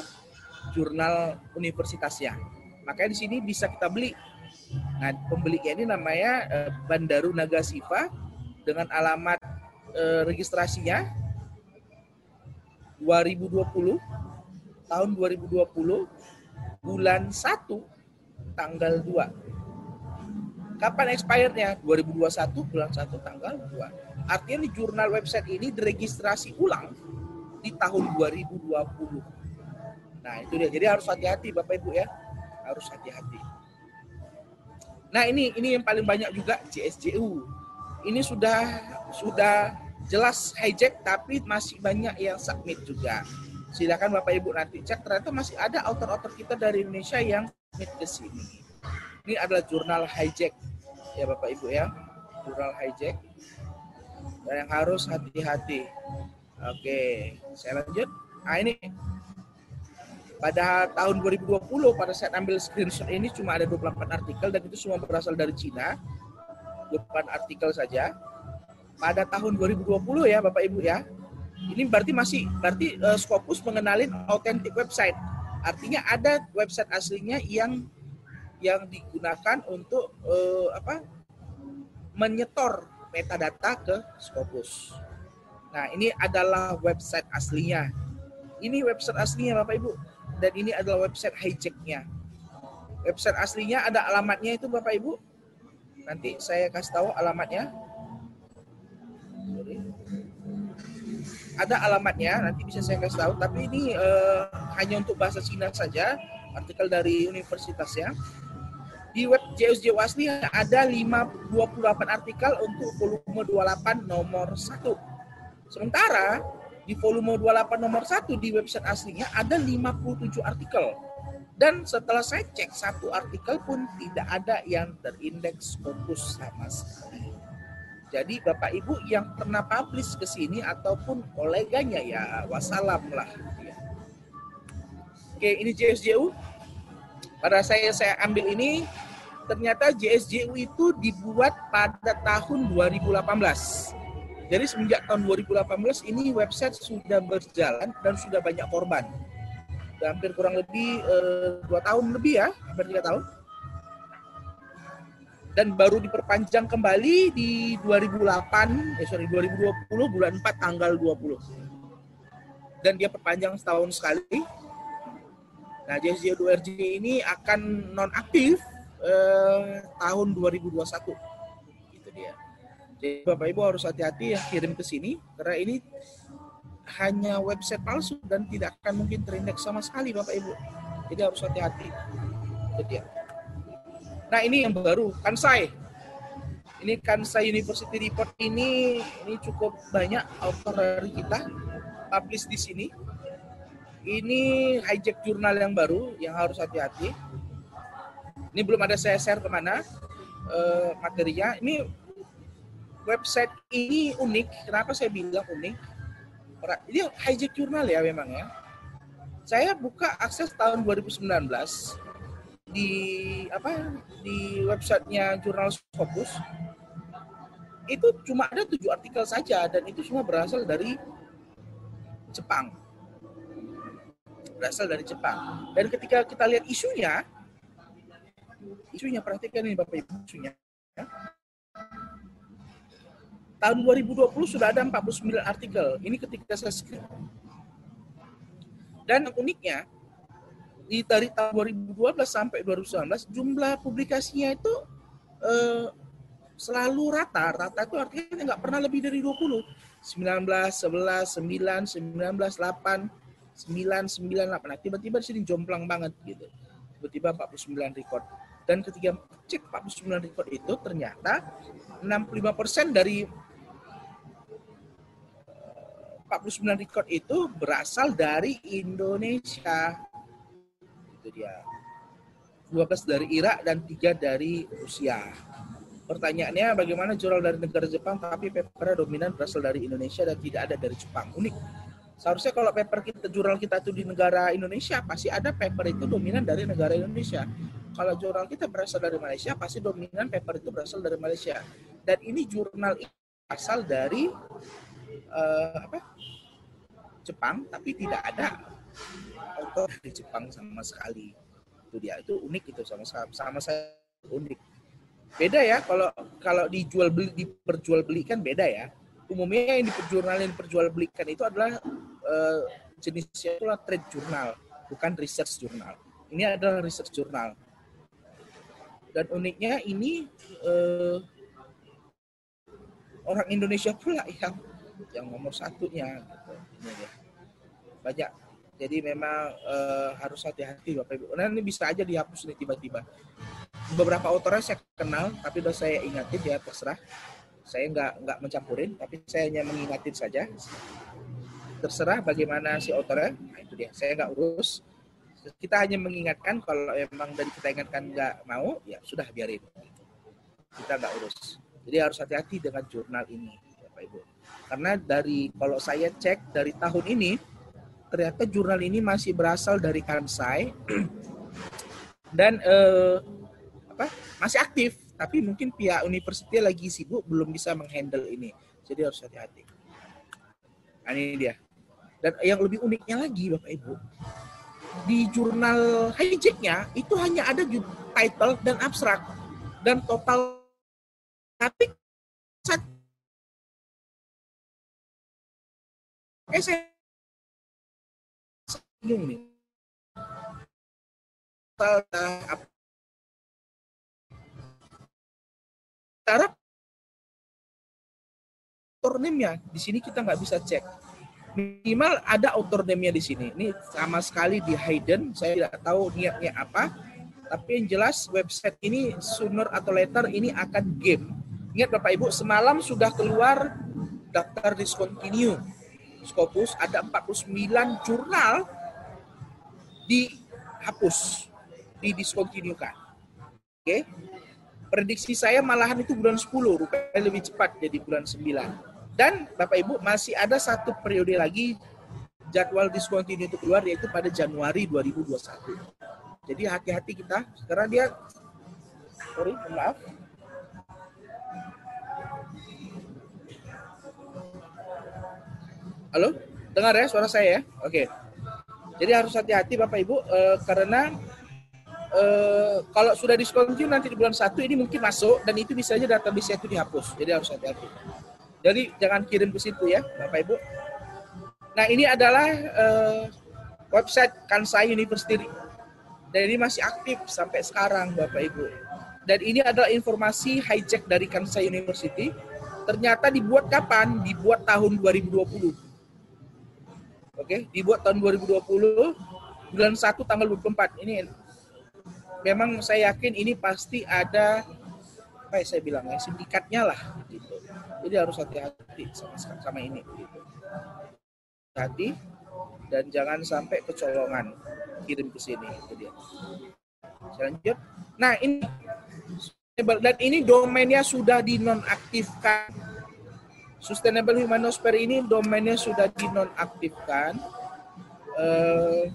jurnal universitasnya. Makanya di sini bisa kita beli. Nah, pembelinya ini namanya eh, Bandaru Nagasiva dengan alamat eh, registrasinya 2020 tahun 2020 bulan 1 tanggal 2 Kapan expirednya? 2021 bulan 1 tanggal 2. Artinya di jurnal website ini diregistrasi ulang di tahun 2020. Nah itu dia. Jadi harus hati-hati Bapak Ibu ya. Harus hati-hati. Nah ini ini yang paling banyak juga CSJU. Ini sudah sudah jelas hijack tapi masih banyak yang submit juga. Silakan Bapak Ibu nanti cek ternyata masih ada author-author kita dari Indonesia yang submit ke sini. Ini adalah jurnal hijack ya Bapak Ibu ya, jurnal hijack. dan yang harus hati-hati. Oke, saya lanjut. Nah ini pada tahun 2020 pada saat ambil screenshot ini cuma ada 28 artikel dan itu semua berasal dari Cina. 28 artikel saja. Pada tahun 2020 ya Bapak Ibu ya. Ini berarti masih berarti uh, Scopus mengenalin authentic website. Artinya ada website aslinya yang yang digunakan untuk uh, apa? menyetor metadata ke Scopus. Nah, ini adalah website aslinya. Ini website aslinya Bapak Ibu. Dan ini adalah website hijacknya. Website aslinya ada alamatnya itu Bapak Ibu. Nanti saya kasih tahu alamatnya. Ada alamatnya, nanti bisa saya kasih tahu. Tapi ini uh, hanya untuk bahasa Cina saja, artikel dari universitasnya. Di web JSJ Wasli ada 5, 28 artikel untuk volume 28 nomor 1. Sementara di volume 28 nomor 1 di website aslinya ada 57 artikel. Dan setelah saya cek satu artikel pun tidak ada yang terindeks fokus sama sekali. Jadi Bapak Ibu yang pernah publish ke sini ataupun koleganya ya wassalam lah. Oke ini JSJU pada saya saya ambil ini ternyata JSJU itu dibuat pada tahun 2018. Jadi semenjak tahun 2018 ini website sudah berjalan dan sudah banyak korban. Sudah hampir kurang lebih eh, dua tahun lebih ya, hampir tiga tahun. Dan baru diperpanjang kembali di 2008, eh sorry 2020 bulan 4 tanggal 20. Dan dia perpanjang setahun sekali Nah, JSJ2RJ ini akan nonaktif eh, tahun 2021. Itu dia. Jadi Bapak Ibu harus hati-hati ya kirim ke sini karena ini hanya website palsu dan tidak akan mungkin terindeks sama sekali Bapak Ibu. Jadi harus hati-hati. Itu dia. Nah, ini yang baru, Kansai. Ini Kansai University Report ini ini cukup banyak author dari kita publish di sini ini hijack jurnal yang baru yang harus hati-hati. Ini belum ada saya share ke mana uh, materinya. Ini website ini unik. Kenapa saya bilang unik? Ini hijack jurnal ya memang ya. Saya buka akses tahun 2019 di apa di websitenya Jurnal Scopus itu cuma ada tujuh artikel saja dan itu semua berasal dari Jepang berasal dari Jepang. Dan ketika kita lihat isunya, isunya perhatikan ini Bapak Ibu isunya. Tahun 2020 sudah ada 49 artikel. Ini ketika saya skrip. Dan uniknya, di dari tahun 2012 sampai 2019 jumlah publikasinya itu eh, selalu rata. Rata itu artinya nggak pernah lebih dari 20. 19, 11, 9, 19, 8, 998. Nah, tiba-tiba di sini jomplang banget gitu. Tiba-tiba 49 record. Dan ketika cek 49 record itu ternyata 65% dari 49 record itu berasal dari Indonesia. Itu dia. 12 dari Irak dan 3 dari Rusia. Pertanyaannya bagaimana jurnal dari negara Jepang tapi papernya dominan berasal dari Indonesia dan tidak ada dari Jepang. Unik Seharusnya kalau paper kita jurnal kita itu di negara Indonesia pasti ada paper itu dominan dari negara Indonesia. Kalau jurnal kita berasal dari Malaysia pasti dominan paper itu berasal dari Malaysia. Dan ini jurnal asal dari uh, apa? Jepang tapi tidak ada autor dari Jepang sama sekali. Itu dia itu unik itu sama sama saya unik. Beda ya kalau kalau dijual beli diperjualbelikan beda ya umumnya yang diperjurnalin diperjualbelikan itu adalah uh, jenisnya itulah trade jurnal, bukan research jurnal. Ini adalah research jurnal. Dan uniknya ini uh, orang Indonesia pula yang yang nomor satunya. Gitu. Banyak. Jadi memang uh, harus hati-hati Bapak Ibu. Nah ini bisa aja dihapus nih tiba-tiba. Beberapa autornya saya kenal, tapi udah saya ingatin ya terserah saya nggak nggak mencampurin tapi saya hanya mengingatin saja. Terserah bagaimana si autornya. Nah itu dia. Saya nggak urus. Kita hanya mengingatkan kalau emang dari kita ingatkan nggak mau ya sudah biarin. Kita nggak urus. Jadi harus hati-hati dengan jurnal ini Bapak Ibu. Karena dari kalau saya cek dari tahun ini ternyata jurnal ini masih berasal dari Kansai. (clears throat) Dan eh, apa masih aktif tapi mungkin pihak universitas lagi sibuk belum bisa menghandle ini. Jadi harus hati-hati. Nah, ini dia. Dan yang lebih uniknya lagi bapak ibu di jurnal hijacknya itu hanya ada title dan abstrak. Dan total tapi eh saya bingung nih. Cara author name-nya di sini kita nggak bisa cek minimal ada author name-nya di sini ini sama sekali di hidden saya tidak tahu niatnya apa tapi yang jelas website ini sooner atau later ini akan game ingat bapak ibu semalam sudah keluar daftar discontinue Scopus ada 49 jurnal dihapus, didiskontinukan. Oke. Okay? Prediksi saya malahan itu bulan 10, rupanya lebih cepat jadi bulan 9. Dan Bapak Ibu masih ada satu periode lagi jadwal diskontinu itu keluar yaitu pada Januari 2021. Jadi hati-hati kita karena dia sorry, maaf. Halo? Dengar ya suara saya ya? Oke. Jadi harus hati-hati Bapak Ibu uh, karena uh, kalau sudah diskontinuasi nanti di bulan satu ini mungkin masuk dan itu bisa aja database itu dihapus. Jadi harus hati-hati. Jadi jangan kirim ke situ ya Bapak Ibu. Nah ini adalah uh, website Kansai University dan ini masih aktif sampai sekarang Bapak Ibu. Dan ini adalah informasi hijack dari Kansai University. Ternyata dibuat kapan? Dibuat tahun 2020 Oke, dibuat tahun 2020 bulan 1 tanggal 24. Ini memang saya yakin ini pasti ada apa ya saya bilang ya sindikatnya lah gitu. Jadi harus hati-hati sama sama ini gitu. Hati dan jangan sampai kecolongan kirim ke sini itu dia. Selanjutnya, nah ini dan ini domainnya sudah dinonaktifkan Sustainable Humanosphere ini domainnya sudah dinonaktifkan. Uh,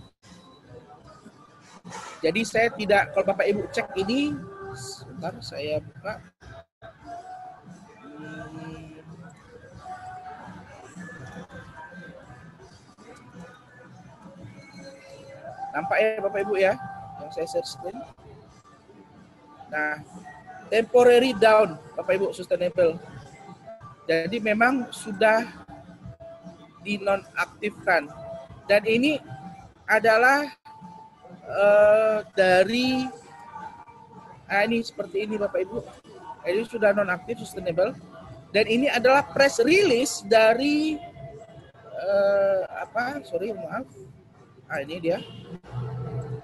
jadi saya tidak, kalau Bapak Ibu cek ini, sebentar saya buka. Nampak ya Bapak Ibu ya, yang saya share screen. Nah, temporary down Bapak Ibu sustainable jadi memang sudah dinonaktifkan. Dan ini adalah uh, dari nah ini seperti ini Bapak Ibu. Ini sudah nonaktif sustainable dan ini adalah press release dari uh, apa? Sorry maaf. Ah ini dia.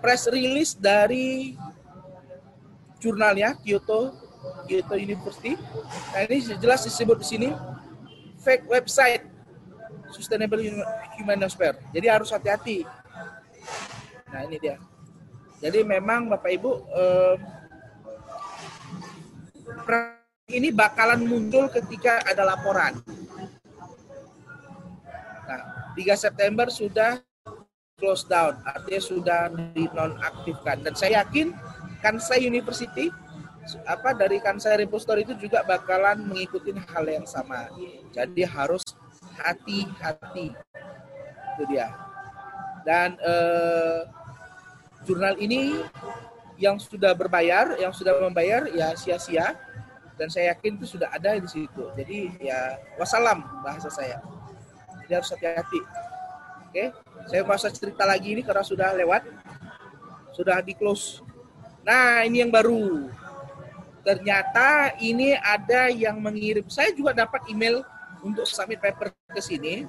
Press release dari jurnalnya Kyoto Kyoto University. Nah ini jelas disebut di sini fake website Sustainable Humanosphere. Jadi harus hati-hati. Nah ini dia. Jadi memang Bapak Ibu eh, ini bakalan muncul ketika ada laporan. Nah, 3 September sudah close down, artinya sudah dinonaktifkan. Dan saya yakin Kansai University apa dari Kansai Repository itu juga bakalan mengikuti hal yang sama. Jadi harus hati-hati. Itu dia. Dan eh, jurnal ini yang sudah berbayar, yang sudah membayar ya sia-sia. Dan saya yakin itu sudah ada di situ. Jadi ya wassalam bahasa saya. Jadi harus hati-hati. Oke, saya masa cerita lagi ini karena sudah lewat, sudah di close. Nah ini yang baru ternyata ini ada yang mengirim. Saya juga dapat email untuk submit paper ke sini.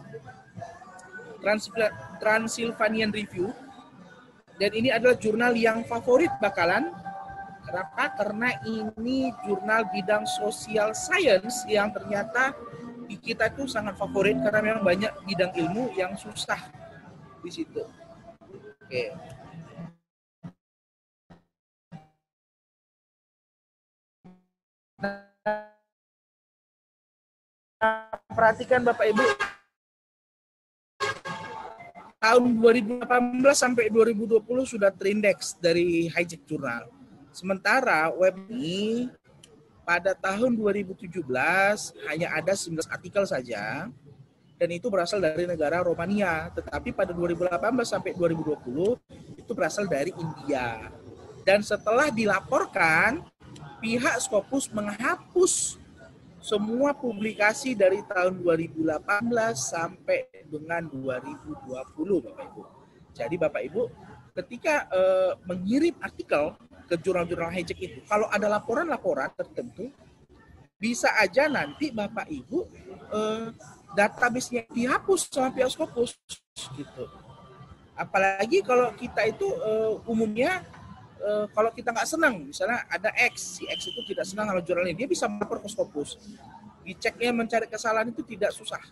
Transylvanian Review. Dan ini adalah jurnal yang favorit bakalan. Kenapa? Karena ini jurnal bidang social science yang ternyata di kita itu sangat favorit karena memang banyak bidang ilmu yang susah di situ. Oke. perhatikan Bapak Ibu, tahun 2018 sampai 2020 sudah terindeks dari Hijack Journal. Sementara web ini pada tahun 2017 hanya ada 19 artikel saja dan itu berasal dari negara Romania. Tetapi pada 2018 sampai 2020 itu berasal dari India. Dan setelah dilaporkan, pihak Scopus menghapus semua publikasi dari tahun 2018 sampai dengan 2020 Bapak Ibu. Jadi Bapak Ibu ketika eh, mengirim artikel ke jurnal-jurnal hijack itu kalau ada laporan-laporan tertentu bisa aja nanti Bapak Ibu eh, database-nya dihapus sama pihak Scopus gitu. Apalagi kalau kita itu eh, umumnya uh, kalau kita nggak senang, misalnya ada X, si X itu tidak senang sama jurnal ini, dia bisa melapor ke Scopus. Diceknya mencari kesalahan itu tidak susah.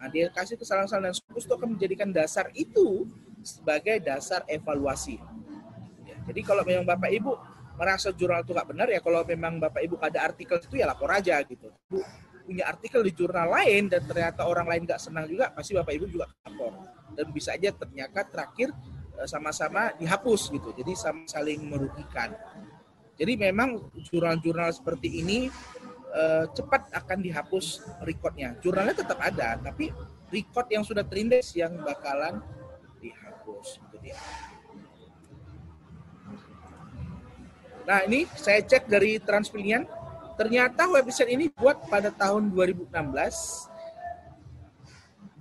Nah, dia kasih kesalahan-kesalahan dan Scopus itu akan menjadikan dasar itu sebagai dasar evaluasi. Ya, jadi kalau memang Bapak Ibu merasa jurnal itu nggak benar, ya kalau memang Bapak Ibu ada artikel itu ya lapor aja gitu. Bu, punya artikel di jurnal lain dan ternyata orang lain nggak senang juga, pasti Bapak Ibu juga lapor. Dan bisa aja ternyata terakhir sama-sama dihapus gitu. Jadi sama saling merugikan. Jadi memang jurnal-jurnal seperti ini uh, cepat akan dihapus recordnya. Jurnalnya tetap ada, tapi record yang sudah terindeks yang bakalan dihapus. Itu dia. Nah ini saya cek dari Transpilian, ternyata website ini buat pada tahun 2016,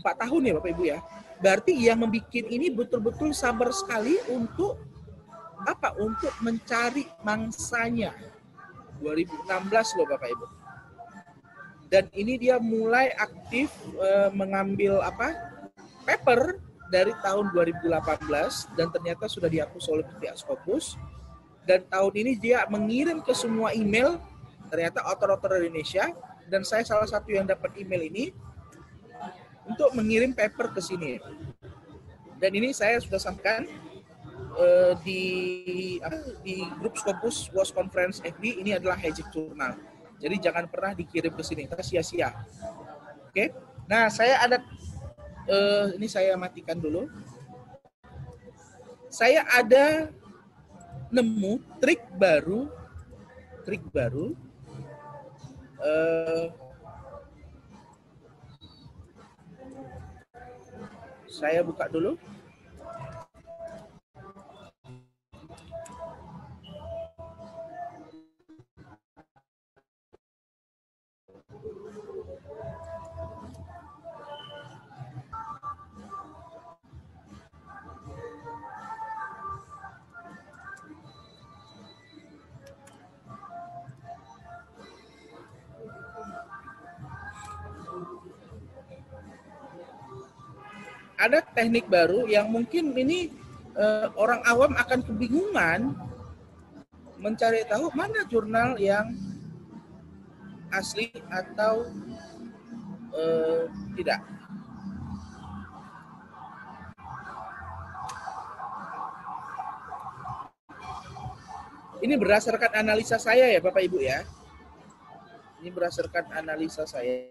empat tahun ya Bapak Ibu ya Berarti yang membuat ini betul-betul sabar sekali untuk apa? Untuk mencari mangsanya. 2016 loh Bapak Ibu. Dan ini dia mulai aktif e, mengambil apa? paper dari tahun 2018 dan ternyata sudah dihapus oleh pihak Scopus. Dan tahun ini dia mengirim ke semua email ternyata otor-otor Indonesia dan saya salah satu yang dapat email ini untuk mengirim paper ke sini. Dan ini saya sudah sampaikan uh, di uh, di grup Scopus Was Conference FB ini adalah Hijack Journal. Jadi jangan pernah dikirim ke sini, kita sia-sia. Oke. Okay? Nah, saya ada uh, ini saya matikan dulu. Saya ada nemu trik baru trik baru uh, Saya buka dulu. Ada teknik baru yang mungkin ini uh, orang awam akan kebingungan mencari tahu mana jurnal yang asli atau uh, tidak. Ini berdasarkan analisa saya ya Bapak Ibu ya. Ini berdasarkan analisa saya.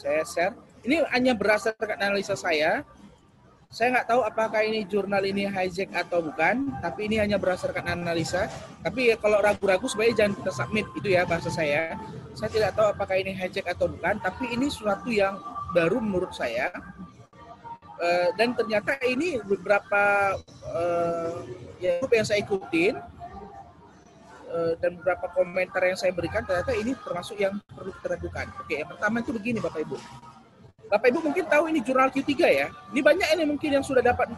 Saya share. Ini hanya berdasarkan analisa saya. Saya nggak tahu apakah ini jurnal ini hijack atau bukan, tapi ini hanya berdasarkan analisa. Tapi ya kalau ragu-ragu sebaiknya jangan kita submit itu ya bahasa saya. Saya tidak tahu apakah ini hijack atau bukan, tapi ini sesuatu yang baru menurut saya. Uh, dan ternyata ini beberapa uh, ya, grup yang saya ikutin uh, dan beberapa komentar yang saya berikan ternyata ini termasuk yang perlu kita. Oke, yang pertama itu begini Bapak Ibu Bapak Ibu mungkin tahu ini jurnal Q3 ya. Ini banyak ini mungkin yang sudah dapat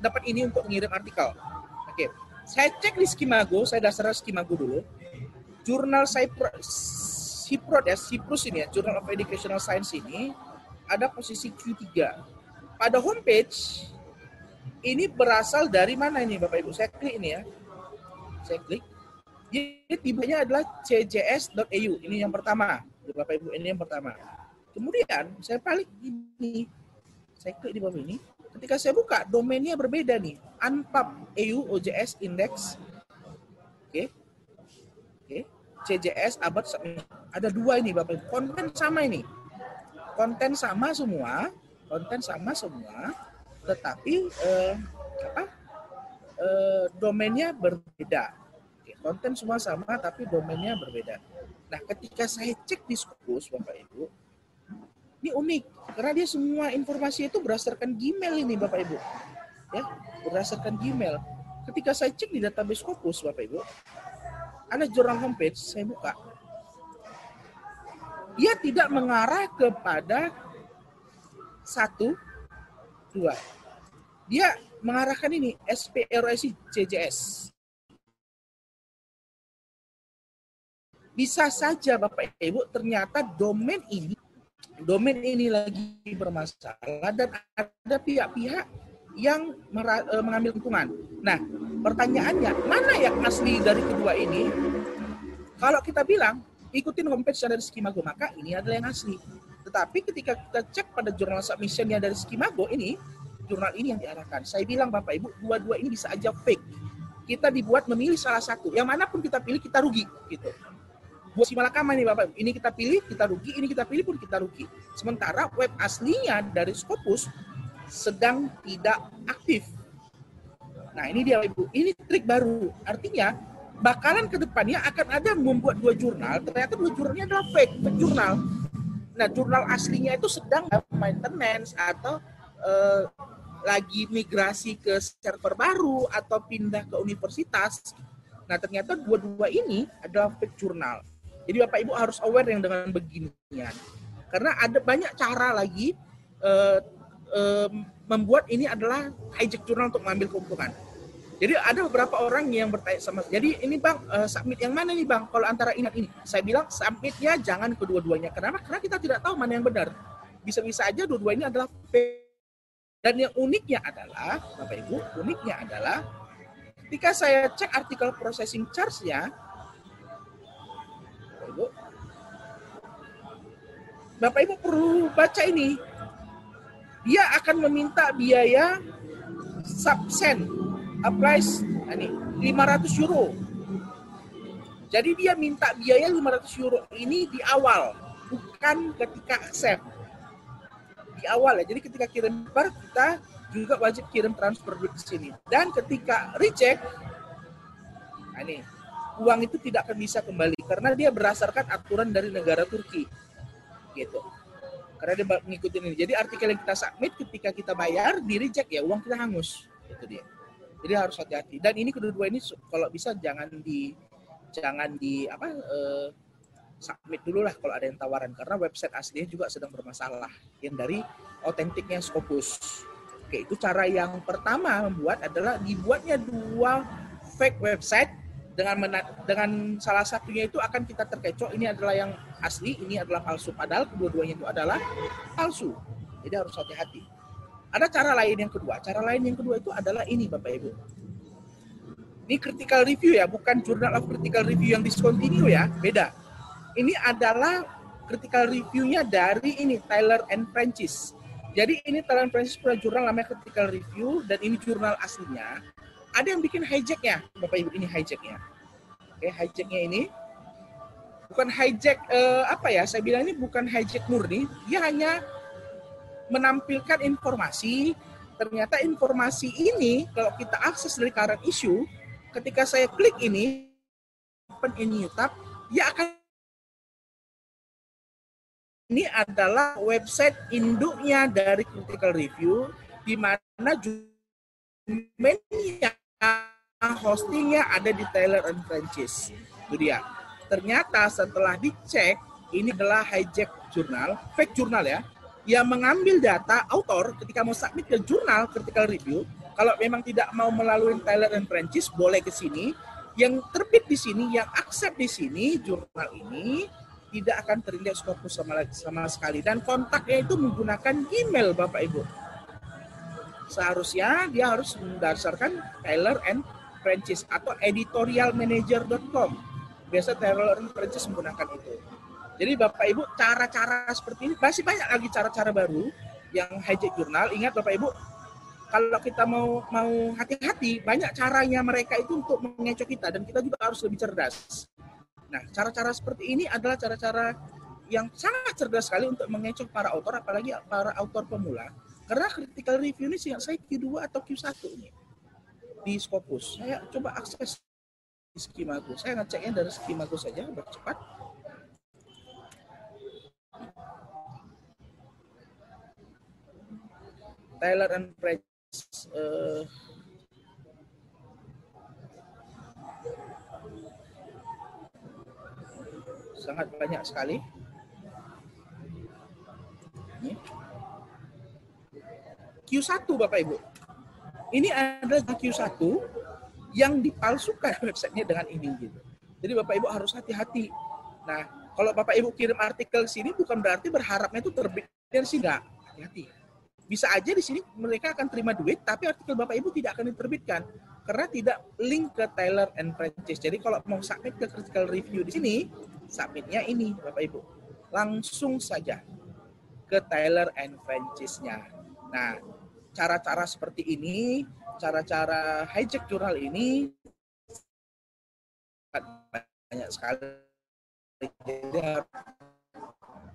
dapat ini untuk mengirim artikel. Oke. Saya cek di Skimago, saya dasar Skimago dulu. Jurnal Cyprus ya, Cyprus ini ya, Journal of Educational Science ini ada posisi Q3. Pada homepage ini berasal dari mana ini Bapak Ibu? Saya klik ini ya. Saya klik. Ini tibanya adalah cjs.eu. Ini yang pertama. Bapak Ibu, ini yang pertama Kemudian saya balik ini, saya klik di bawah ini. Ketika saya buka, domainnya berbeda nih. Unpub EU OJS Index. Oke. Oke. CJS abad ada dua ini Bapak. Konten sama ini. Konten sama semua, konten sama semua, tetapi eh, apa? Eh, domainnya berbeda. Konten semua sama tapi domainnya berbeda. Nah, ketika saya cek di Scopus Bapak Ibu, ini unik karena dia semua informasi itu berdasarkan Gmail ini Bapak Ibu. Ya, berdasarkan Gmail. Ketika saya cek di database Scopus Bapak Ibu, ada jurnal homepage, saya buka. Dia tidak mengarah kepada satu, dua. Dia mengarahkan ini SPRSI CJS. Bisa saja Bapak Ibu ternyata domain ini domain ini lagi bermasalah dan ada pihak-pihak yang eh, mengambil keuntungan. Nah, pertanyaannya, mana yang asli dari kedua ini? Kalau kita bilang, ikutin homepage dari Skimago, maka ini adalah yang asli. Tetapi ketika kita cek pada jurnal submissionnya dari Skimago ini, jurnal ini yang diarahkan. Saya bilang Bapak Ibu, dua-dua ini bisa aja fake. Kita dibuat memilih salah satu. Yang mana pun kita pilih, kita rugi. gitu buat si Malakama nih Bapak. Ini kita pilih, kita rugi, ini kita pilih pun kita rugi. Sementara web aslinya dari Scopus sedang tidak aktif. Nah ini dia Ibu, ini trik baru. Artinya bakalan ke depannya akan ada membuat dua jurnal, ternyata dua jurnalnya adalah fake, fake jurnal. Nah jurnal aslinya itu sedang maintenance atau uh, lagi migrasi ke server baru atau pindah ke universitas. Nah ternyata dua-dua ini adalah fake jurnal. Jadi Bapak Ibu harus aware yang dengan beginian. Karena ada banyak cara lagi uh, uh, membuat ini adalah hijack jurnal untuk mengambil keuntungan. Jadi ada beberapa orang yang bertanya sama jadi ini bang uh, submit yang mana nih bang? Kalau antara ini ini. Saya bilang submitnya jangan kedua-duanya. Kenapa? Karena kita tidak tahu mana yang benar. Bisa-bisa aja dua-dua ini adalah fake. Dan yang uniknya adalah bapak ibu uniknya adalah ketika saya cek artikel processing charge-nya Bapak Ibu perlu baca ini. Dia akan meminta biaya subsen applies ini 500 euro. Jadi dia minta biaya 500 euro ini di awal, bukan ketika accept. Di awal ya. Jadi ketika kirim bar kita juga wajib kirim transfer duit ke sini. Dan ketika reject, nah ini uang itu tidak akan bisa kembali karena dia berdasarkan aturan dari negara Turki gitu. Karena dia mengikuti ini. Jadi artikel yang kita submit ketika kita bayar di reject ya uang kita hangus. Itu dia. Jadi harus hati-hati. Dan ini kedua-dua ini kalau bisa jangan di jangan di apa eh, submit dulu lah kalau ada yang tawaran. Karena website aslinya juga sedang bermasalah. Yang dari otentiknya Scopus. Oke itu cara yang pertama membuat adalah dibuatnya dua fake website dengan dengan salah satunya itu akan kita terkecoh ini adalah yang asli, ini adalah palsu. Padahal kedua-duanya itu adalah palsu. Jadi harus hati-hati. Ada cara lain yang kedua. Cara lain yang kedua itu adalah ini Bapak Ibu. Ini critical review ya, bukan Journal of Critical Review yang discontinue ya, beda. Ini adalah critical reviewnya dari ini Tyler and Francis. Jadi ini Tyler and Francis punya jurnal namanya critical review dan ini jurnal aslinya ada yang bikin hijacknya. Bapak ibu ini hijacknya. Oke hijacknya ini. Bukan hijack uh, apa ya saya bilang ini bukan hijack murni. Dia hanya menampilkan informasi. Ternyata informasi ini kalau kita akses dari current issue, ketika saya klik ini, open in new tab, ya akan ini adalah website induknya dari critical review di mana domainnya hostingnya ada di Taylor and Francis. Itu dia. Ternyata setelah dicek, ini adalah hijack jurnal, fake jurnal ya, yang mengambil data author ketika mau submit ke jurnal critical review. Kalau memang tidak mau melalui Taylor and Francis, boleh ke sini. Yang terbit di sini, yang accept di sini, jurnal ini tidak akan terindeks Scopus sama, sama sekali. Dan kontaknya itu menggunakan email Bapak Ibu. Seharusnya dia harus mendasarkan Taylor and Francis atau editorialmanager.com. Biasa Taylor and Francis menggunakan itu. Jadi Bapak Ibu cara-cara seperti ini masih banyak lagi cara-cara baru yang hijack jurnal. Ingat Bapak Ibu, kalau kita mau mau hati-hati, banyak caranya mereka itu untuk mengecoh kita dan kita juga harus lebih cerdas. Nah, cara-cara seperti ini adalah cara-cara yang sangat cerdas sekali untuk mengecoh para autor, apalagi para autor pemula. Karena critical review ini saya Q2 atau Q1 nih di Scopus. Saya coba akses di skimago. Saya ngeceknya dari skimago saja, biar cepat. Taylor and Price uh, sangat banyak sekali. Ini. Q1 Bapak Ibu. Ini adalah Q1 yang dipalsukan (laughs) websitenya dengan ini gitu. Jadi Bapak Ibu harus hati-hati. Nah, kalau Bapak Ibu kirim artikel sini bukan berarti berharapnya itu terbit dari sini enggak. Hati-hati bisa aja di sini mereka akan terima duit, tapi artikel Bapak Ibu tidak akan diterbitkan karena tidak link ke Taylor and Francis. Jadi kalau mau submit ke critical review di sini, submitnya ini Bapak Ibu. Langsung saja ke Taylor and Francis-nya. Nah, cara-cara seperti ini, cara-cara hijack jurnal ini banyak sekali.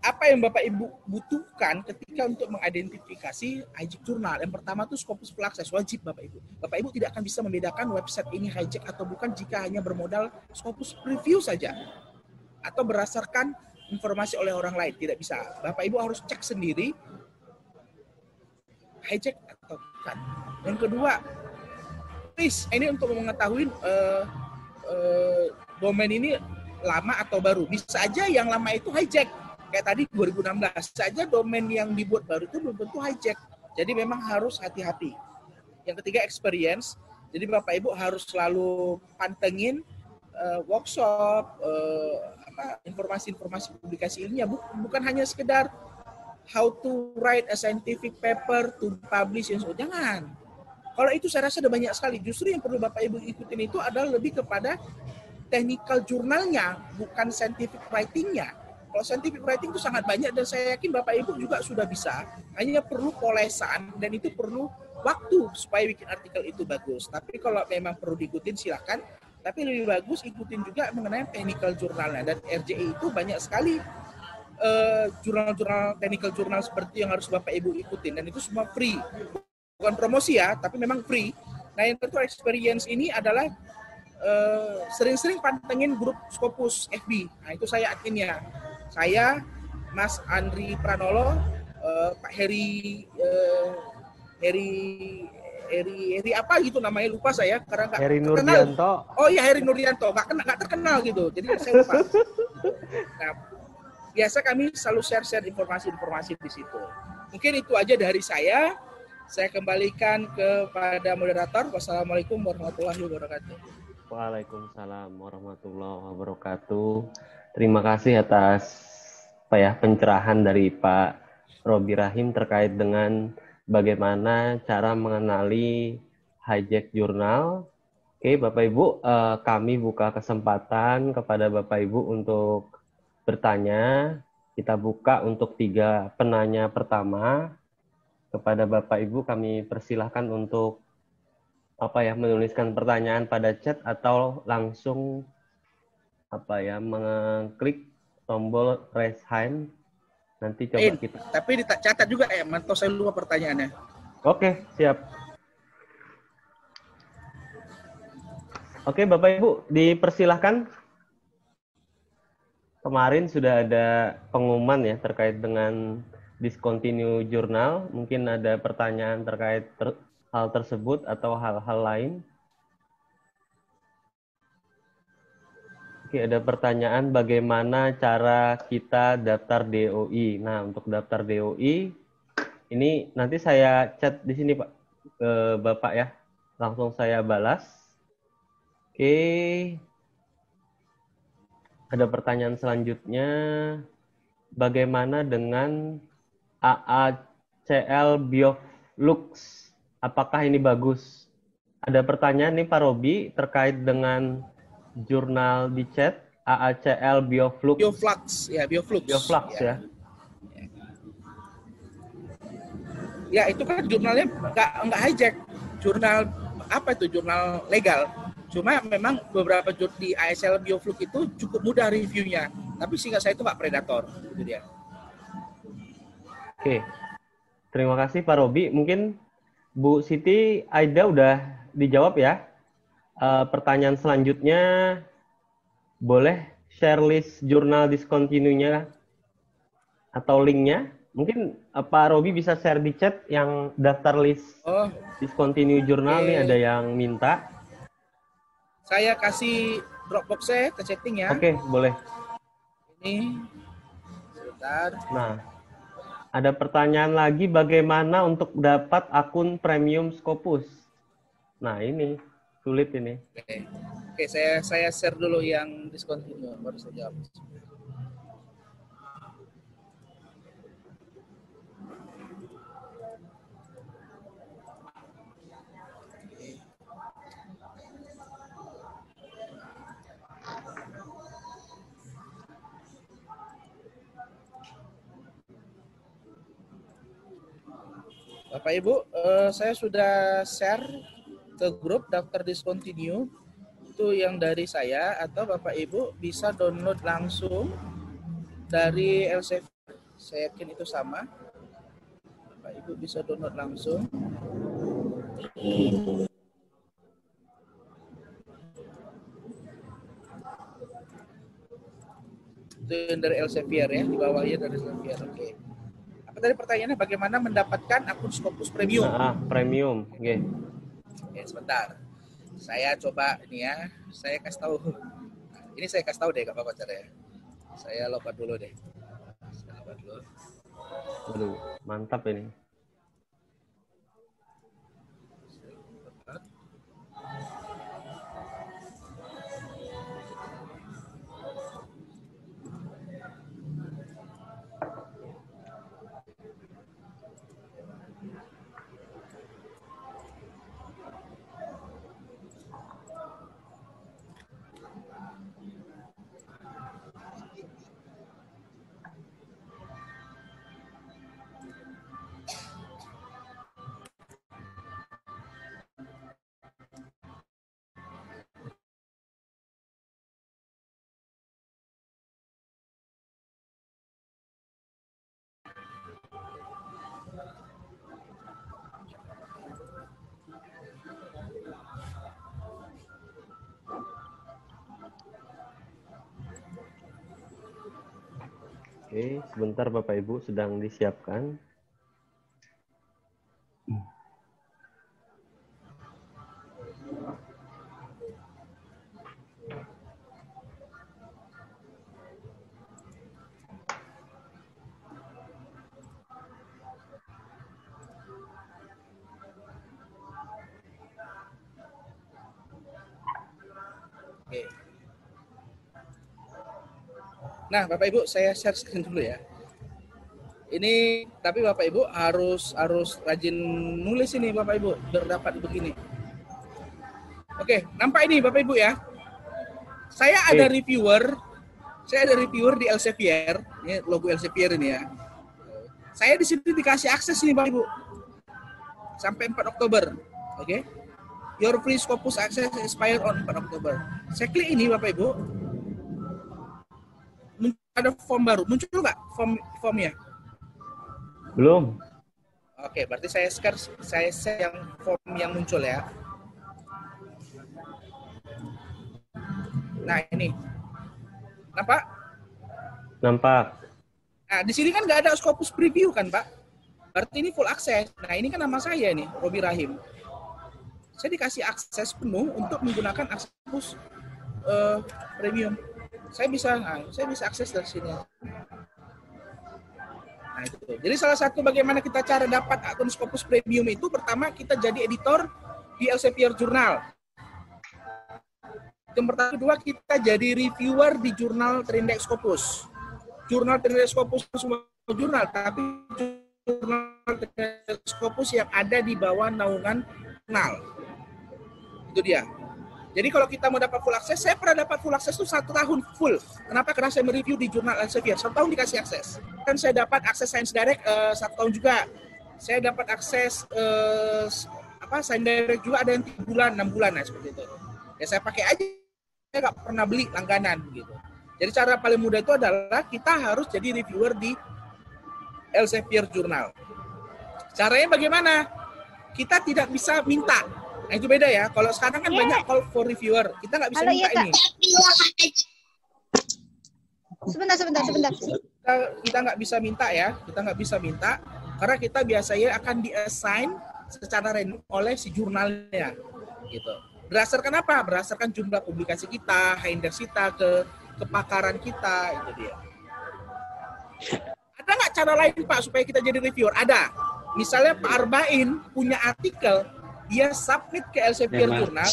Apa yang Bapak Ibu butuhkan ketika untuk mengidentifikasi hijack jurnal? Yang pertama itu Scopus Full Access, wajib Bapak Ibu. Bapak Ibu tidak akan bisa membedakan website ini hijack atau bukan jika hanya bermodal Scopus Preview saja. Atau berdasarkan informasi oleh orang lain, tidak bisa. Bapak Ibu harus cek sendiri hijack Yang kedua, please, ini untuk mengetahui uh, uh, domain ini lama atau baru. Bisa aja yang lama itu hijack, kayak tadi 2016 saja domain yang dibuat baru itu belum tentu hijack. Jadi memang harus hati-hati. Yang ketiga experience. Jadi Bapak Ibu harus selalu pantengin uh, workshop, uh, informasi-informasi publikasi ilmiah bukan hanya sekedar how to write a scientific paper to publish and so jangan. Kalau itu saya rasa ada banyak sekali. Justru yang perlu Bapak Ibu ikutin itu adalah lebih kepada technical jurnalnya, bukan scientific writingnya kalau scientific writing itu sangat banyak dan saya yakin Bapak Ibu juga sudah bisa. Hanya perlu polesan dan itu perlu waktu supaya bikin artikel itu bagus. Tapi kalau memang perlu diikutin silakan. Tapi lebih bagus ikutin juga mengenai technical jurnalnya dan RJI itu banyak sekali uh, jurnal-jurnal technical jurnal seperti yang harus Bapak Ibu ikutin dan itu semua free. Bukan promosi ya, tapi memang free. Nah, yang tentu experience ini adalah uh, sering-sering pantengin grup Scopus FB. Nah, itu saya adminnya saya Mas Andri Pranolo, uh, Pak Heri uh, Heri Heri Heri apa gitu namanya lupa saya karena nggak Heri Nurdianto. Oh iya Heri Nurdianto nggak kena nggak terkenal gitu jadi saya lupa. (laughs) nah biasa kami selalu share-share informasi-informasi di situ. Mungkin itu aja dari saya. Saya kembalikan kepada moderator. Wassalamualaikum warahmatullahi wabarakatuh. Waalaikumsalam warahmatullahi wabarakatuh. Terima kasih atas apa ya pencerahan dari Pak Robi Rahim terkait dengan bagaimana cara mengenali hijack jurnal. Oke, Bapak Ibu, eh, kami buka kesempatan kepada Bapak Ibu untuk bertanya. Kita buka untuk tiga penanya pertama. Kepada Bapak Ibu kami persilahkan untuk apa ya menuliskan pertanyaan pada chat atau langsung apa ya mengklik tombol raise hand nanti coba In, kita tapi dicatat juga ya manto saya lupa pertanyaannya Oke, siap. Oke, Bapak Ibu, dipersilahkan. Kemarin sudah ada pengumuman ya terkait dengan discontinue jurnal. Mungkin ada pertanyaan terkait ter hal tersebut atau hal-hal lain. Oke, ada pertanyaan bagaimana cara kita daftar DOI. Nah, untuk daftar DOI, ini nanti saya chat di sini Pak ke Bapak ya. Langsung saya balas. Oke. Ada pertanyaan selanjutnya. Bagaimana dengan AACL Bioflux? Apakah ini bagus? Ada pertanyaan nih Pak Robi terkait dengan jurnal di chat AACL Bioflux. Bioflux, ya Bioflux. Bioflux ya. ya. Ya itu kan jurnalnya nggak nggak hijack. Jurnal apa itu jurnal legal Cuma memang beberapa di ASL Bioflux itu cukup mudah reviewnya. Tapi sehingga saya itu Pak Predator. Itu dia. Oke. Terima kasih Pak Robi. Mungkin Bu Siti Aida udah dijawab ya. Uh, pertanyaan selanjutnya boleh share list jurnal discontinue-nya atau linknya? Mungkin uh, Pak Robi bisa share di chat yang daftar list oh, discontinue jurnal okay. nih ada yang minta. Saya kasih Dropbox saya ke chatting ya. Oke, okay, boleh. Ini sebentar. Nah, ada pertanyaan lagi bagaimana untuk dapat akun premium Scopus? Nah, ini sulit ini. Oke, Oke saya saya share dulu yang discontinue baru saya jawab. Bapak Ibu, uh, saya sudah share ke grup daftar discontinue itu yang dari saya atau Bapak Ibu bisa download langsung dari LCV. Saya yakin itu sama. Bapak Ibu bisa download langsung. Itu yang dari Elsevier ya, di bawahnya dari Elsevier. Oke. Okay tadi pertanyaannya bagaimana mendapatkan akun Scopus Premium? Ah, premium. Oke. Okay. Oke, sebentar. Saya coba ini ya, saya kasih tahu. Ini saya kasih tahu deh, gak apa-apa caranya. Saya lompat dulu deh. Saya lompat dulu. Waduh, mantap ini. Oke, sebentar Bapak Ibu sedang disiapkan. Nah, Bapak Ibu, saya share screen dulu ya. Ini tapi Bapak Ibu harus harus rajin nulis ini Bapak Ibu biar dapat begini. Oke, nampak ini Bapak Ibu ya. Saya ada reviewer, saya ada reviewer di Elsevier, ini logo Elsevier ini ya. Saya di sini dikasih akses ini Bapak Ibu. Sampai 4 Oktober. Oke. Your free Scopus access expire on 4 Oktober. Saya klik ini Bapak Ibu, ada form baru. Muncul nggak form formnya? Belum. Oke, berarti saya share saya share yang form yang muncul ya. Nah ini, nampak? Nampak. Nah di sini kan nggak ada Scopus preview kan Pak? Berarti ini full akses. Nah ini kan nama saya nih, Robi Rahim. Saya dikasih akses penuh untuk menggunakan Scopus uh, premium. Saya bisa, nah, saya bisa akses dari sini. Nah, itu. Jadi salah satu bagaimana kita cara dapat akun Scopus Premium itu pertama kita jadi editor di Elsevier Journal. Yang pertama kedua kita jadi reviewer di jurnal Trindex Scopus. Jurnal Trindex Scopus semua jurnal, tapi jurnal Trindex Scopus yang ada di bawah naungan jurnal. Itu dia. Jadi kalau kita mau dapat full akses, saya pernah dapat full akses itu satu tahun full. Kenapa? Karena saya mereview di jurnal Elsevier. Satu tahun dikasih akses. Kan saya dapat akses Science Direct uh, satu tahun juga. Saya dapat akses uh, apa Science Direct juga ada yang tiga bulan, enam bulan, nah seperti itu. Ya saya pakai aja. Saya nggak pernah beli langganan gitu. Jadi cara paling mudah itu adalah kita harus jadi reviewer di Elsevier Journal. Caranya bagaimana? Kita tidak bisa minta Nah itu beda ya. Kalau sekarang kan yeah. banyak call for reviewer. Kita nggak bisa Halo, minta iya, ini. Sebentar, sebentar, sebentar. Kita kita nggak bisa minta ya. Kita nggak bisa minta karena kita biasanya akan diassign secara random oleh si jurnalnya. Gitu. Berdasarkan apa? Berdasarkan jumlah publikasi kita, index kita, ke kepakaran kita, itu dia. Ada nggak cara lain Pak supaya kita jadi reviewer? Ada. Misalnya Pak Arbain punya artikel dia submit ke Elsevier ya, Journal,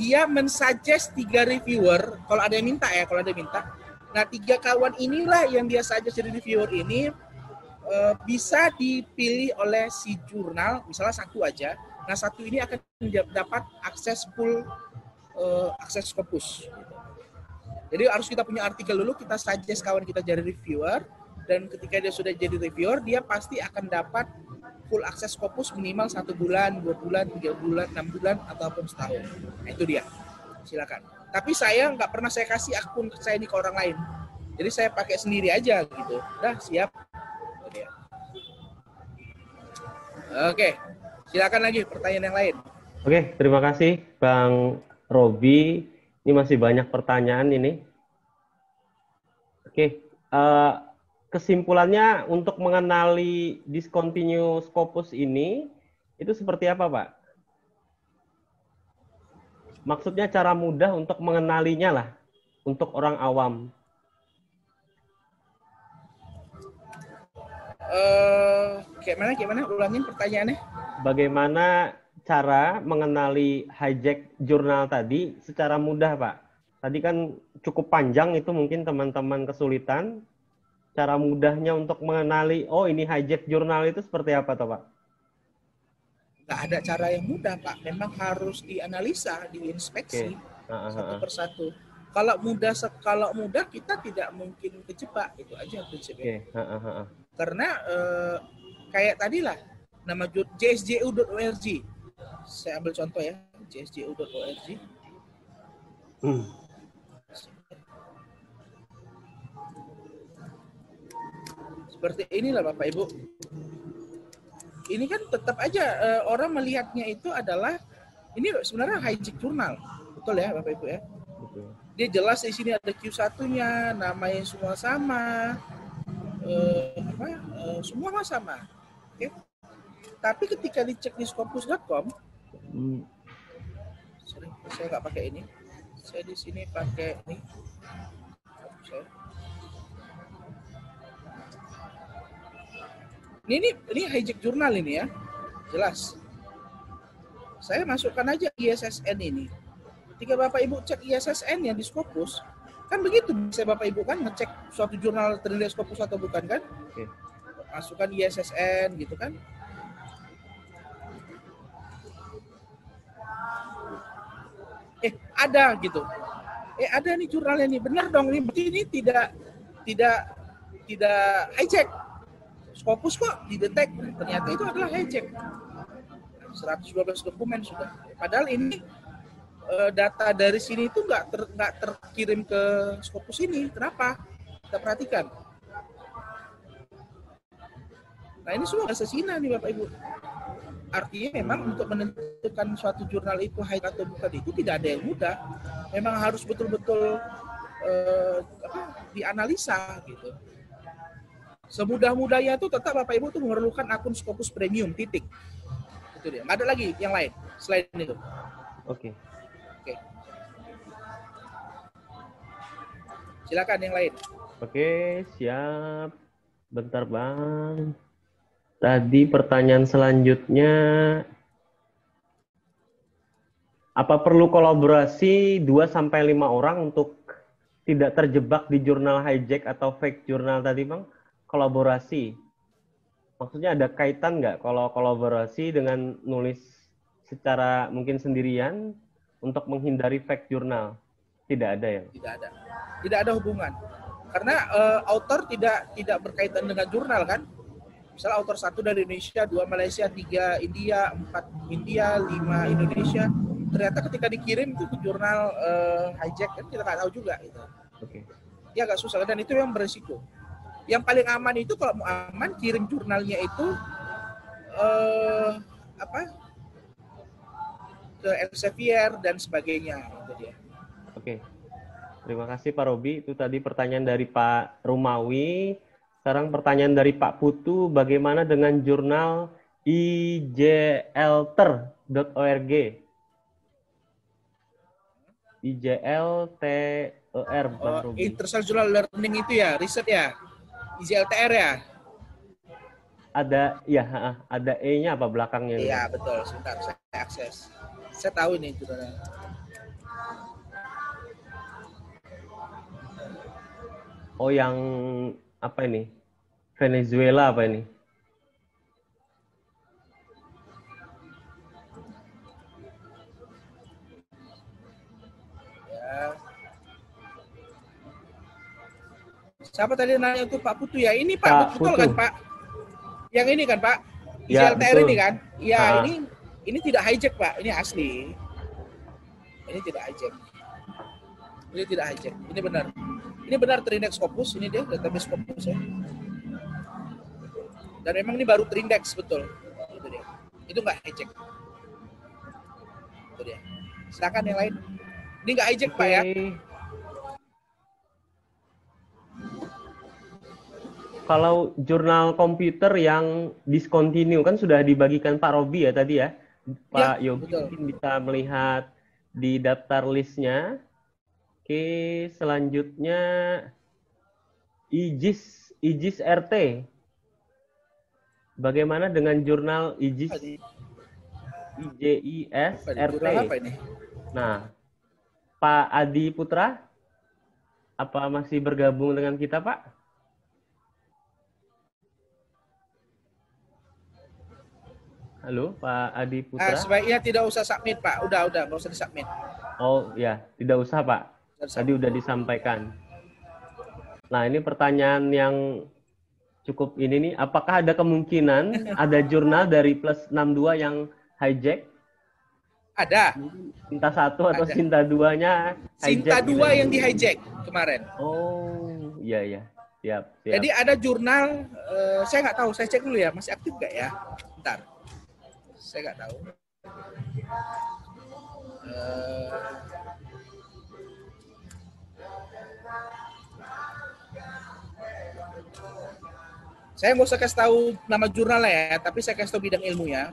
dia mensuggest tiga reviewer, kalau ada yang minta ya, kalau ada yang minta. Nah, tiga kawan inilah yang dia suggest jadi reviewer ini uh, bisa dipilih oleh si jurnal, misalnya satu aja. Nah, satu ini akan dapat akses full uh, akses Scopus. Jadi harus kita punya artikel dulu, kita suggest kawan kita jadi reviewer, dan ketika dia sudah jadi reviewer, dia pasti akan dapat full akses Scopus minimal satu bulan, dua bulan, tiga bulan, enam bulan, ataupun setahun. Nah, itu dia. Silakan. Tapi saya nggak pernah saya kasih akun saya ini ke orang lain. Jadi saya pakai sendiri aja gitu. Dah siap. Oke, silakan lagi pertanyaan yang lain. Oke, terima kasih Bang Robi. Ini masih banyak pertanyaan ini. Oke, uh, kesimpulannya untuk mengenali discontinue scopus ini itu seperti apa, Pak? Maksudnya cara mudah untuk mengenalinya lah untuk orang awam. Uh, gimana gimana ulangin pertanyaannya? Bagaimana cara mengenali hijack jurnal tadi secara mudah, Pak? Tadi kan cukup panjang itu mungkin teman-teman kesulitan cara mudahnya untuk mengenali oh ini hijack jurnal itu seperti apa toh Pak? Nggak ada cara yang mudah Pak, memang harus dianalisa, diinspeksi okay. uh, uh, satu persatu. Kalau mudah kalau mudah kita tidak mungkin kejebak itu aja prinsipnya. Okay. Uh. Karena uh, kayak tadi lah nama jsju.org. Saya ambil contoh ya, jsju.org. Hmm Seperti inilah Bapak Ibu. Ini kan tetap aja uh, orang melihatnya itu adalah ini sebenarnya hijack jurnal. Betul ya Bapak Ibu ya? Dia jelas di sini ada Q1-nya, namanya semua sama. Uh, apa? Uh, semua sama. Oke. Okay? Tapi ketika dicek di scopus.com, hmm. sorry, saya nggak pakai ini. Saya di sini pakai ini. Saya Ini, ini ini hijack jurnal ini ya. Jelas. Saya masukkan aja ISSN ini. Ketika Bapak Ibu cek ISSN yang di Scopus, kan begitu bisa Bapak Ibu kan ngecek suatu jurnal terindah Scopus atau bukan kan? Oke. Masukkan ISSN gitu kan. Eh, ada gitu. Eh, ada nih jurnalnya nih. Benar dong ini ini tidak tidak tidak hijack Scopus kok didetek ternyata itu adalah hijack 112 dokumen sudah padahal ini uh, data dari sini itu nggak ter, nggak terkirim ke Scopus ini kenapa kita perhatikan Nah ini semua asesina nih Bapak Ibu. Artinya memang untuk menentukan suatu jurnal itu high atau bukan itu tidak ada yang mudah. Memang harus betul-betul eh, apa, dianalisa gitu. Semudah-mudahnya itu tetap Bapak Ibu tuh memerlukan akun Scopus Premium titik. Itu dia. Nggak ada lagi yang lain selain itu. Oke. Oke. Silakan yang lain. Oke, siap. Bentar, Bang. Tadi pertanyaan selanjutnya apa perlu kolaborasi 2 sampai 5 orang untuk tidak terjebak di jurnal hijack atau fake jurnal tadi, Bang? Kolaborasi. Maksudnya ada kaitan nggak kalau kolaborasi dengan nulis secara mungkin sendirian untuk menghindari fake jurnal? Tidak ada ya? Tidak ada. Tidak ada hubungan. Karena uh, author tidak tidak berkaitan dengan jurnal kan? Misalnya author satu dari Indonesia, dua Malaysia, tiga India, empat India, lima Indonesia. Ternyata ketika dikirim itu ke jurnal uh, hijack kan kita nggak tahu juga itu. Oke. Ya agak susah dan itu yang beresiko. Yang paling aman itu kalau mau aman kirim jurnalnya itu uh, apa ke Elsevier dan sebagainya itu dia. Oke. Terima kasih Pak Robi. Itu tadi pertanyaan dari Pak Rumawi. Sekarang pertanyaan dari Pak Putu, bagaimana dengan jurnal ijlter.org? IJLTER, Bang Oh. International Learning itu ya, riset ya, IJLTR ya. Ada, ya, ada E-nya apa belakangnya? Iya betul. Sebentar saya akses. Saya tahu ini jurnalnya. Oh, yang apa ini? Venezuela apa ini? Siapa tadi nanya itu Pak Putu ya? Ini Pak, Pak betul Putu. kan Pak? Yang ini kan Pak? Ya, betul. ini kan? Iya Ah. ini ini tidak hijack Pak, ini asli. Ini tidak hijack. Ini tidak hijack. Ini benar. Ini benar terindeks Scopus, ini dia database Scopus ya. Dan memang ini baru terindeks betul. Itu dia. Itu nggak hijack. Itu dia. Silakan yang lain. Ini nggak hijack Pak ya. Kalau jurnal komputer yang discontinue kan sudah dibagikan Pak Robi ya tadi ya. Pak Yogi betul. mungkin bisa melihat di daftar listnya. Oke, selanjutnya IJIS IJIS RT. Bagaimana dengan jurnal IJIS? IJIS? RT? Nah, Pak Adi Putra, apa masih bergabung dengan kita, Pak? Halo, Pak Adi Putra. sebaiknya tidak usah submit Pak. Udah, udah, nggak usah disubmit. Oh ya, tidak usah, Pak. Tadi udah disampaikan. Nah, ini pertanyaan yang cukup ini nih. Apakah ada kemungkinan (laughs) ada jurnal dari plus 62 yang hijack? Ada. Sinta satu atau Ada. Sinta duanya Sinta hijack? 2 yang di hijack kemarin. Oh, iya iya. Siap, siap. Jadi ada jurnal, eh, saya nggak tahu, saya cek dulu ya, masih aktif nggak ya? Bentar. Saya nggak tahu. Eh, saya nggak usah kasih tahu nama jurnalnya ya, tapi saya kasih tahu bidang ilmunya.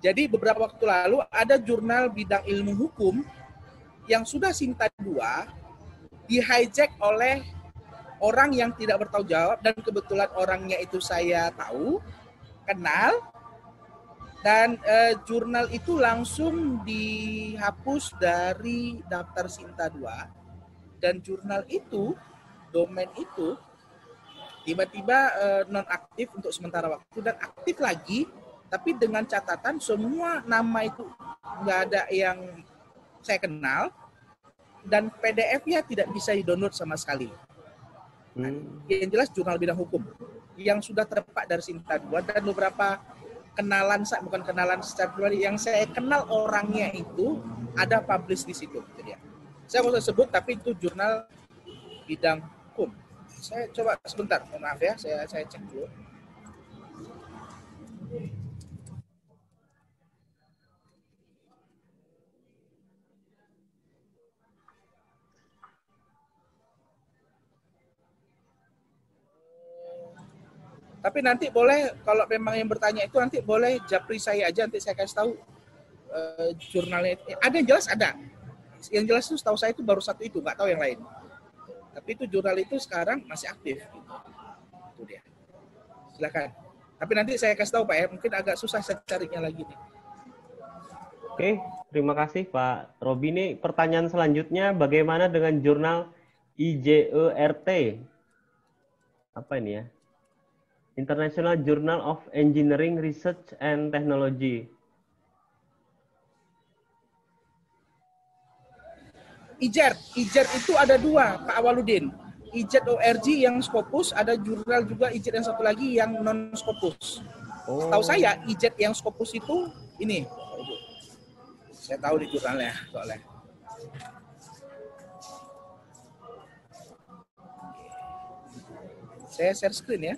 Jadi beberapa waktu lalu ada jurnal bidang ilmu hukum yang sudah Sinta 2 di hijack oleh orang yang tidak bertanggung jawab dan kebetulan orangnya itu saya tahu, kenal dan eh, jurnal itu langsung dihapus dari daftar Sinta 2 dan jurnal itu domain itu tiba-tiba eh, nonaktif untuk sementara waktu dan aktif lagi tapi dengan catatan semua nama itu nggak ada yang saya kenal dan PDF-nya tidak bisa di-download sama sekali. Hmm. Yang jelas jurnal bidang hukum yang sudah terpak dari Sinta 2 dan beberapa kenalan saya bukan kenalan secara pribadi yang saya kenal orangnya itu ada publish di situ itu dia. Saya usah sebut tapi itu jurnal bidang hukum. Saya coba sebentar, maaf ya, saya saya cek dulu. Tapi nanti boleh kalau memang yang bertanya itu nanti boleh japri saya aja nanti saya kasih tahu uh, jurnalnya. Ada yang jelas ada. Yang jelas itu setahu saya itu baru satu itu, nggak tahu yang lain. Tapi itu jurnal itu sekarang masih aktif. Itu dia. Silakan. Tapi nanti saya kasih tahu Pak ya, mungkin agak susah saya carinya lagi nih. Oke, terima kasih Pak Robi. Ini pertanyaan selanjutnya, bagaimana dengan jurnal IJERT? Apa ini ya? International Journal of Engineering Research and Technology. IJERT, IJERT itu ada dua, Pak Awaludin. IJET ORG yang Scopus, ada jurnal juga IJET yang satu lagi yang non Scopus. Oh. Tahu saya IJET yang Scopus itu ini. Saya tahu di jurnalnya soalnya. Saya share screen ya.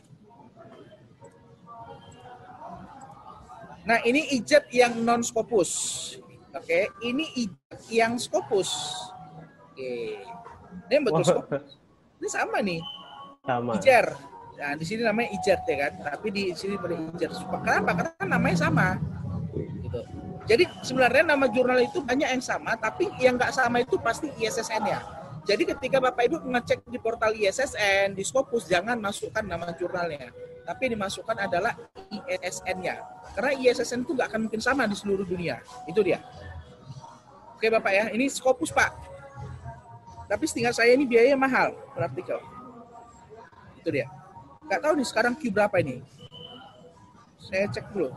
Nah, ini ijet yang non Scopus. Oke, ini ijet yang Scopus. Oke. Ini betul Scopus. Ini sama nih. Sama. Ijer. Nah, di sini namanya ijet ya kan, tapi di sini pada ijer. Kenapa? Karena namanya sama. Gitu. Jadi sebenarnya nama jurnal itu banyak yang sama, tapi yang nggak sama itu pasti ISSN-nya. Jadi ketika Bapak Ibu ngecek di portal ISSN, di Scopus, jangan masukkan nama jurnalnya. Tapi dimasukkan adalah ISSN-nya. Karena ISSN itu nggak akan mungkin sama di seluruh dunia. Itu dia. Oke Bapak ya, ini Scopus Pak. Tapi setinggal saya ini biaya mahal per. Itu dia. Nggak tahu nih sekarang Q berapa ini. Saya cek dulu.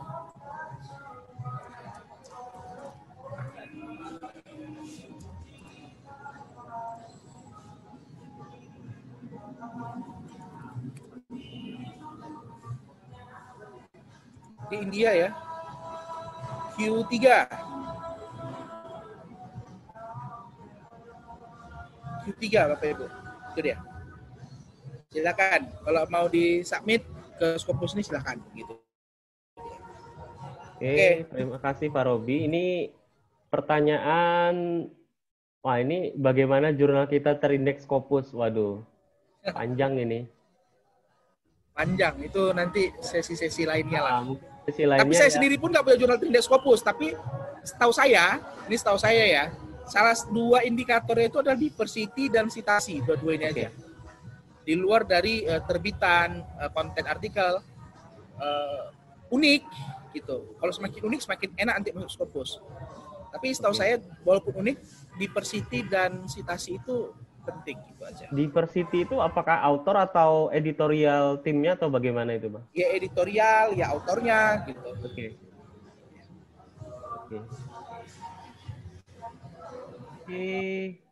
Di India ya. Q3. Q3 Bapak Ibu. Itu dia. Silakan kalau mau di submit ke Scopus ini silakan gitu. Oke, Oke, terima kasih Pak Robi. Ini pertanyaan Wah, ini bagaimana jurnal kita terindeks Scopus? Waduh. (laughs) Panjang ini. Panjang itu nanti sesi-sesi lainnya lah. Sisi lainnya, tapi saya ya. sendiri pun nggak punya jurnal Trinidad Scopus, tapi setahu saya, ini setahu saya ya, salah dua indikatornya itu adalah diversity dan citasi, dua-dua ini aja. Di luar dari uh, terbitan, uh, konten artikel, uh, unik gitu. Kalau semakin unik semakin enak nanti masuk Scopus. Tapi setahu okay. saya walaupun unik, diversity dan citasi itu penting gitu aja. Diversity itu apakah autor atau editorial timnya atau bagaimana itu, Bang? Ya editorial, ya autornya gitu. Oke. Okay. Oke. Okay. Okay.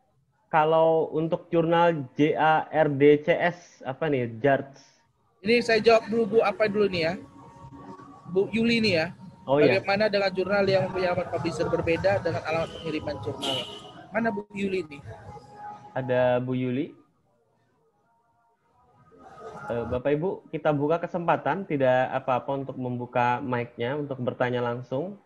Kalau untuk jurnal JARDCS apa nih, JARDS? Ini saya jawab dulu Bu apa dulu nih ya. Bu Yuli nih ya. Oh, iya. Bagaimana iya. dengan jurnal yang punya alamat publisher berbeda dengan alamat pengiriman jurnal? Mana Bu Yuli nih? Ada Bu Yuli. Eh, Bapak Ibu, kita buka kesempatan, tidak apa-apa untuk membuka mic-nya untuk bertanya langsung.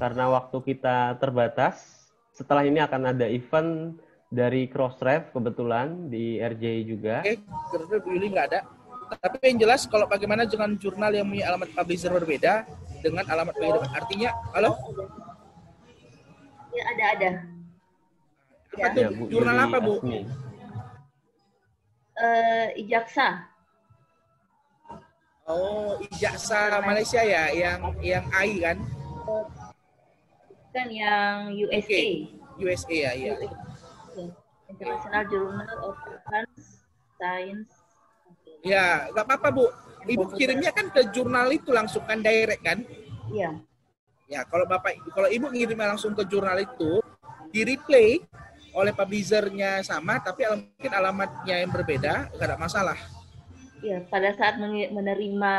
Karena waktu kita terbatas, setelah ini akan ada event dari Crossref kebetulan di RJ juga. Oke, Crossref Bu Yuli nggak ada. Tapi yang jelas kalau bagaimana dengan jurnal yang punya alamat publisher berbeda, dengan alamat pengiriman. Artinya, halo? Ya, ada, ada. Apa ya. tuh? Ya, Bu, Jurnal apa, Bu? Uh, Ijaksa. Oh, Ijaksa Malaysia ya, yang yang AI kan? Kan yang USA. Okay. USA ya, iya. International Journal of Science. Ya, nggak apa-apa Bu ibu kirimnya kan ke jurnal itu langsung kan direct kan? Iya. Ya, kalau Bapak kalau Ibu ngirimnya langsung ke jurnal itu, di replay oleh publishernya sama tapi mungkin alamatnya yang berbeda, nggak ada masalah. Iya, pada saat menerima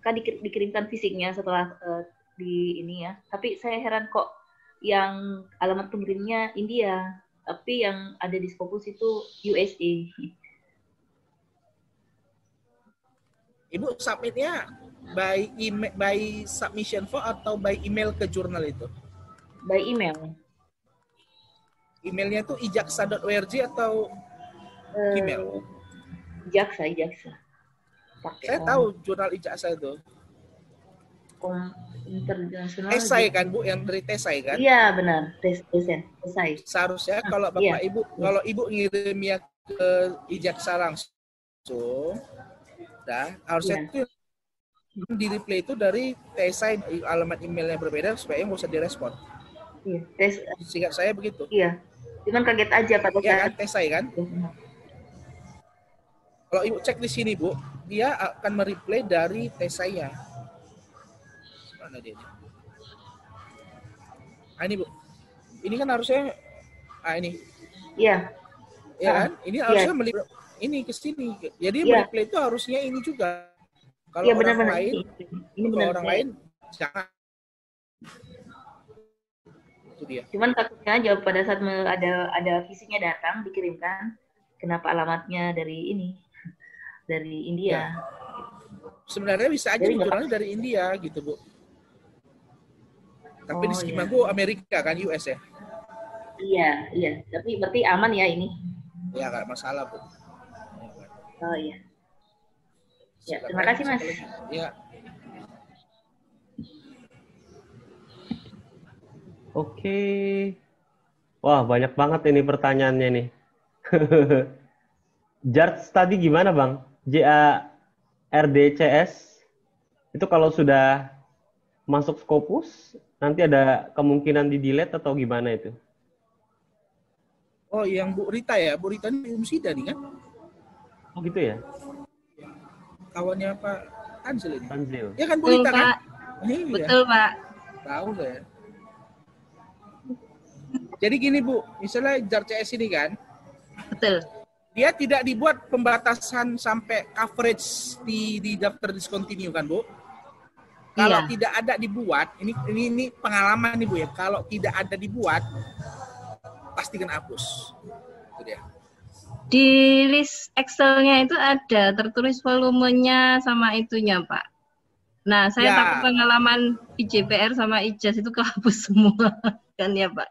kan dikirimkan fisiknya setelah uh, di ini ya. Tapi saya heran kok yang alamat pengirimnya India, tapi yang ada di Scopus itu USA. Ibu submitnya by email, by submission form atau by email ke jurnal itu? By email. emailnya tuh ijaksa.org atau Gmail? Uh, Jaksa, Jaksa. Pakai Saya tahu jurnal Ijaksa itu. Kom internasional. Esai kan Bu, yang dari Tesai kan? Iya benar, tes Tesai. Seharusnya ah, kalau Bapak iya. Ibu, kalau Ibu ngirimnya ke Ijaksa langsung, harusnya iya. itu di replay itu dari Tesai alamat emailnya berbeda supaya nggak usah direspon. Iya. Singkat saya begitu. Iya. Cuman kaget aja pada iya, kan, Tesai kan? Iya. Kalau ibu cek di sini bu, dia akan mereplay dari tes saya. Mana dia? Ah ini bu, ini kan harusnya, ah ini. Iya. Ya kan? Ini iya. harusnya ya. Ini ke sini. Jadi ya. mereplay itu harusnya ini juga. Kalau ya, orang benar, lain, ini kalau benar, orang lain jangan. Itu dia. Cuman takutnya jawab pada saat ada ada visinya datang dikirimkan, kenapa alamatnya dari ini dari India. Ya. Sebenarnya bisa aja jurnalnya dari India gitu bu. Tapi oh, di skema iya. gue Amerika kan US ya. Iya iya. Tapi berarti aman ya ini. Ya nggak masalah bu. Oh iya. Ya terima kasih mas. Ya. Oke. Wah, banyak banget ini pertanyaannya nih. (laughs) Jart tadi gimana, Bang? JA RDCS itu kalau sudah masuk Scopus nanti ada kemungkinan di delete atau gimana itu? Oh, yang Bu Rita ya, Bu Rita ini Umsida nih kan? Oh gitu ya? Kawannya Pak Tanzil ini. Tanzil. Ya kan Bu Rita kan? Iya. Betul Pak. Tahu saya. Jadi gini Bu, misalnya JAR CS ini kan? Betul dia tidak dibuat pembatasan sampai coverage di di daftar discontinue kan bu kalau iya. tidak ada dibuat ini ini ini pengalaman nih bu ya kalau tidak ada dibuat pasti kena hapus itu dia di list Excelnya itu ada tertulis volumenya sama itunya pak. Nah saya ya. takut pengalaman IJPR sama IJAS itu kehapus (laughs) semua kan ya pak?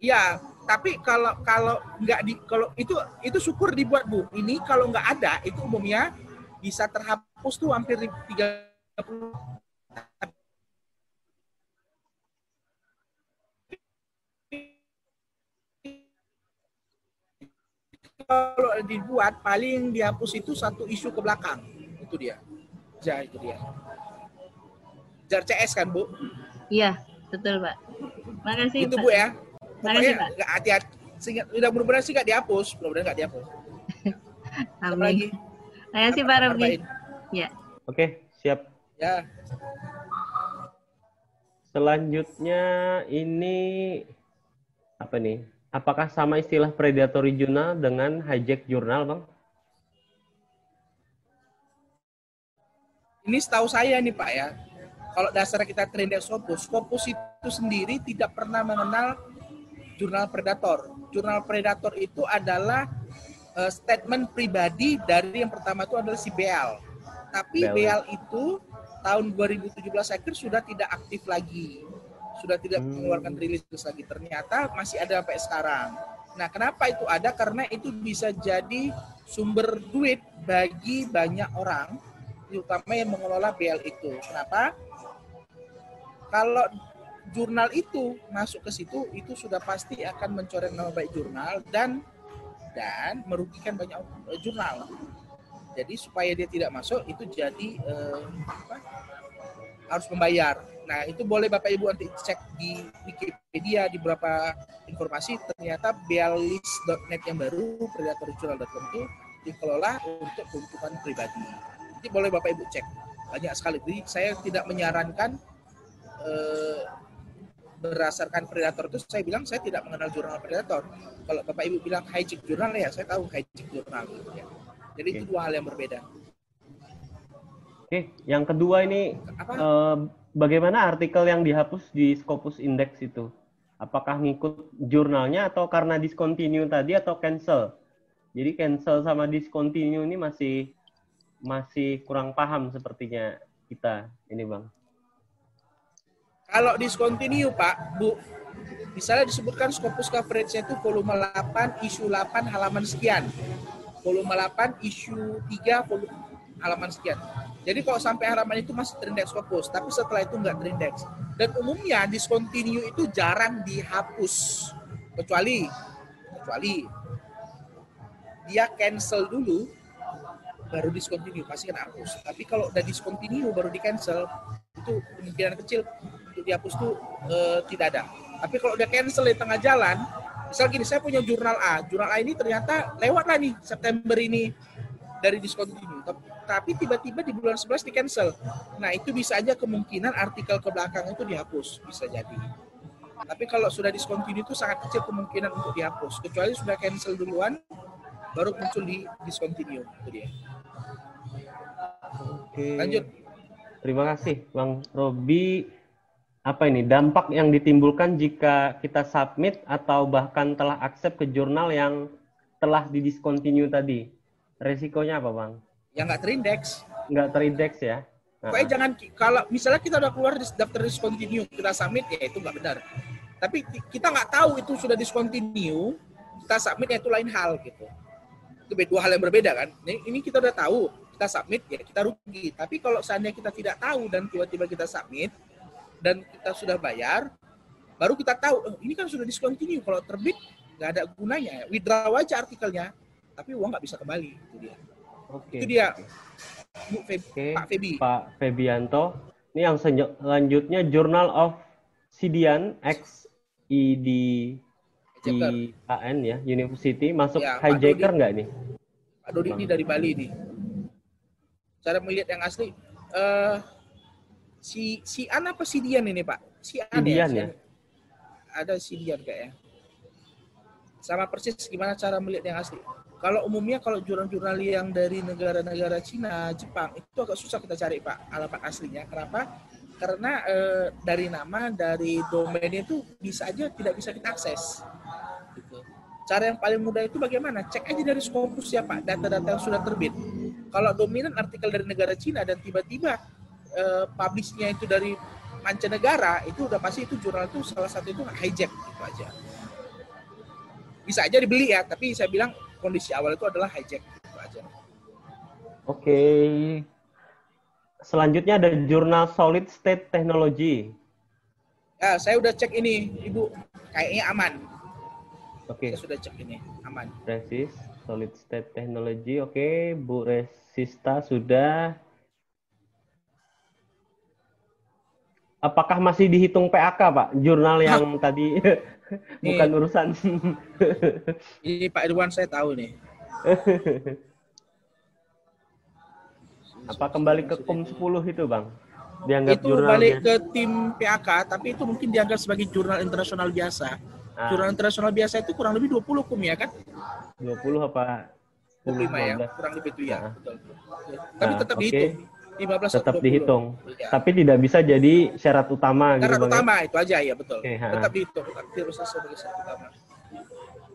Ya tapi kalau kalau nggak di kalau itu itu syukur dibuat bu. Ini kalau nggak ada itu umumnya bisa terhapus tuh hampir 30 kalau dibuat paling dihapus itu satu isu ke belakang itu dia ja itu dia jar CS kan bu iya betul pak makasih itu pak. bu ya Pokoknya nggak hati-hati. Udah mudah-mudahan sih nggak dihapus. Mudah-mudahan nggak dihapus. (laughs) Amin. lagi? Terima kasih Pak Rabdi. Ya. Oke, siap. Ya. Selanjutnya ini apa nih? Apakah sama istilah predatory journal dengan hijack jurnal, Bang? Ini setahu saya nih Pak ya. Kalau dasar kita trend Scopus, Scopus itu sendiri tidak pernah mengenal jurnal predator. Jurnal predator itu adalah uh, statement pribadi dari yang pertama itu adalah si Beal. Tapi Beal, Beal itu tahun 2017 akhir sudah tidak aktif lagi. Sudah tidak hmm. mengeluarkan rilis lagi. Ternyata masih ada sampai sekarang. Nah, kenapa itu ada? Karena itu bisa jadi sumber duit bagi banyak orang, terutama yang mengelola BL itu. Kenapa? Kalau jurnal itu masuk ke situ itu sudah pasti akan mencoreng nama baik jurnal dan dan merugikan banyak jurnal. Jadi supaya dia tidak masuk itu jadi uh, apa, harus membayar. Nah itu boleh Bapak Ibu nanti cek di Wikipedia di beberapa informasi ternyata bealis.net yang baru predatorjournal.com itu dikelola untuk keuntungan pribadi. Jadi boleh Bapak Ibu cek banyak sekali. Jadi saya tidak menyarankan uh, berdasarkan predator itu saya bilang saya tidak mengenal jurnal predator. Kalau Bapak Ibu bilang hijack jurnal ya saya tahu hijack jurnal. Ya. Jadi okay. itu dua hal yang berbeda. Oke, okay. yang kedua ini eh, bagaimana artikel yang dihapus di Scopus Index itu? Apakah ngikut jurnalnya atau karena discontinue tadi atau cancel? Jadi cancel sama discontinue ini masih masih kurang paham sepertinya kita ini bang. Kalau discontinue Pak, Bu, Misalnya disebutkan Scopus coverage-nya itu volume 8, isu 8, halaman sekian. Volume 8, isu 3, volume halaman sekian. Jadi kalau sampai halaman itu masih terindeks Scopus, tapi setelah itu nggak terindeks. Dan umumnya discontinue itu jarang dihapus. Kecuali, kecuali dia cancel dulu, baru discontinue, pasti kan hapus. Tapi kalau udah discontinue baru di cancel, itu kemungkinan kecil untuk dihapus itu uh, tidak ada. Tapi kalau udah cancel di tengah jalan, misal gini, saya punya jurnal A, jurnal A ini ternyata lewat lah nih September ini dari discontinue. Tapi tiba-tiba di bulan 11 di cancel. Nah itu bisa aja kemungkinan artikel ke belakang itu dihapus, bisa jadi. Tapi kalau sudah discontinue itu sangat kecil kemungkinan untuk dihapus. Kecuali sudah cancel duluan, baru muncul di discontinue. Itu dia. Oke. Lanjut. Terima kasih Bang Robi apa ini dampak yang ditimbulkan jika kita submit atau bahkan telah accept ke jurnal yang telah didiscontinue tadi? Resikonya apa, Bang? Yang nggak terindeks. Nggak terindeks ya? Pokoknya jangan, kalau misalnya kita udah keluar di daftar discontinue, kita submit, ya itu nggak benar. Tapi kita nggak tahu itu sudah discontinue, kita submit ya itu lain hal gitu. Itu dua hal yang berbeda kan. Ini, ini kita udah tahu, kita submit ya kita rugi. Tapi kalau seandainya kita tidak tahu dan tiba-tiba kita submit, dan kita sudah bayar, baru kita tahu oh, ini kan sudah discontinue. Kalau terbit nggak ada gunanya. Withdraw aja artikelnya, tapi uang nggak bisa kembali. Itu dia. Oke. Itu dia. Bu Feb, Oke. Pak Febi. Pak Febianto. Ini yang selanjutnya Journal of Sidian X ID IAN ya, University masuk ya, hijacker nggak nih? Pak Dodi ini dari Bali nih. Cara melihat yang asli, uh, si si An apa si Dian ini Pak? Si An ya? ya? Ada si Dian kayaknya. Sama persis gimana cara melihat yang asli. Kalau umumnya kalau jurnal-jurnal yang dari negara-negara Cina, Jepang itu agak susah kita cari Pak alamat aslinya. Kenapa? Karena e, dari nama, dari domainnya itu bisa aja tidak bisa kita akses. Gitu. Cara yang paling mudah itu bagaimana? Cek aja dari Scopus ya Pak, data-data yang sudah terbit. Kalau dominan artikel dari negara Cina dan tiba-tiba uh, publishnya itu dari mancanegara itu udah pasti itu jurnal itu salah satu itu hijack gitu aja bisa aja dibeli ya tapi saya bilang kondisi awal itu adalah hijack gitu aja. Oke. Okay. selanjutnya ada jurnal solid state technology. Ya saya udah cek ini ibu. Kayaknya aman. Oke. Okay. saya sudah cek ini aman. Resis solid state technology. Oke okay. Bu Resista sudah. Apakah masih dihitung PAK Pak? Jurnal yang tadi (laughs) bukan nih, urusan. (laughs) Ini Pak Irwan saya tahu nih. Apa kembali ke KUM 10 itu Bang? Dianggap itu jurnal balik ke tim PAK tapi itu mungkin dianggap sebagai jurnal internasional biasa. Ah. jurnal internasional biasa itu kurang lebih 20 KUM ya kan? 20 apa? 25 ya kurang lebih itu ya ah. betul. tapi nah, tetap okay. dihitung 15 tetap dihitung. Ya. Tapi tidak bisa jadi syarat utama syarat gitu, utama ya? itu aja ya betul. Okay, tetap dihitung, tetap harus sebagai syarat utama.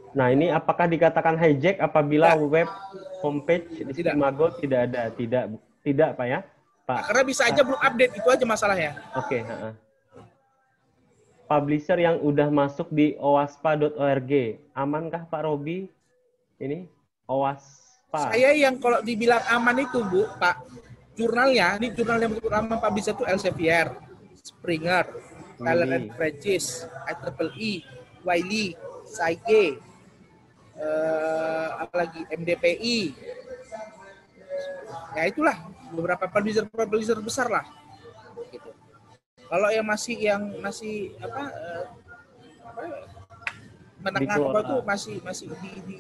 Nah, ini apakah dikatakan hijack apabila nah, web homepage di tidak. Simago tidak ada? Tidak tidak, Pak ya? Pak. Nah, karena bisa aja belum update itu aja masalahnya. Oke, okay, Publisher yang udah masuk di owaspa.org, amankah Pak Robi? Ini owaspa. Saya yang kalau dibilang aman itu, Bu, Pak, jurnalnya, ini jurnal yang pertama publish itu Elsevier, Springer, Tyler and Francis, IEEE, Wiley, Saige, uh, apalagi MDPI. Ya itulah beberapa publisher-publisher besar lah. Gitu. Kalau yang masih yang masih apa, uh, apa menengah apa tuh masih masih di, di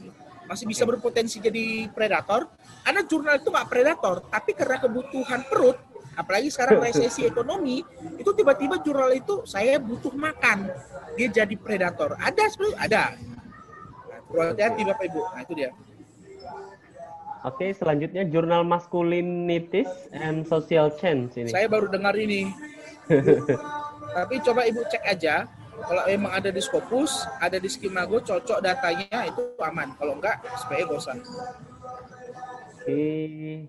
masih bisa berpotensi jadi predator. Ada jurnal itu nggak predator, tapi karena kebutuhan perut, apalagi sekarang (laughs) resesi ekonomi, itu tiba-tiba jurnal itu saya butuh makan, dia jadi predator. Ada sebenarnya ada. Nah, hati Bapak Ibu. Nah itu dia. Oke, selanjutnya jurnal Masculinities and Social Change ini. Saya baru dengar ini. (laughs) Tapi coba Ibu cek aja kalau emang ada di Scopus, ada di Skimago, cocok datanya itu aman. Kalau enggak, supaya gak usah. Oke.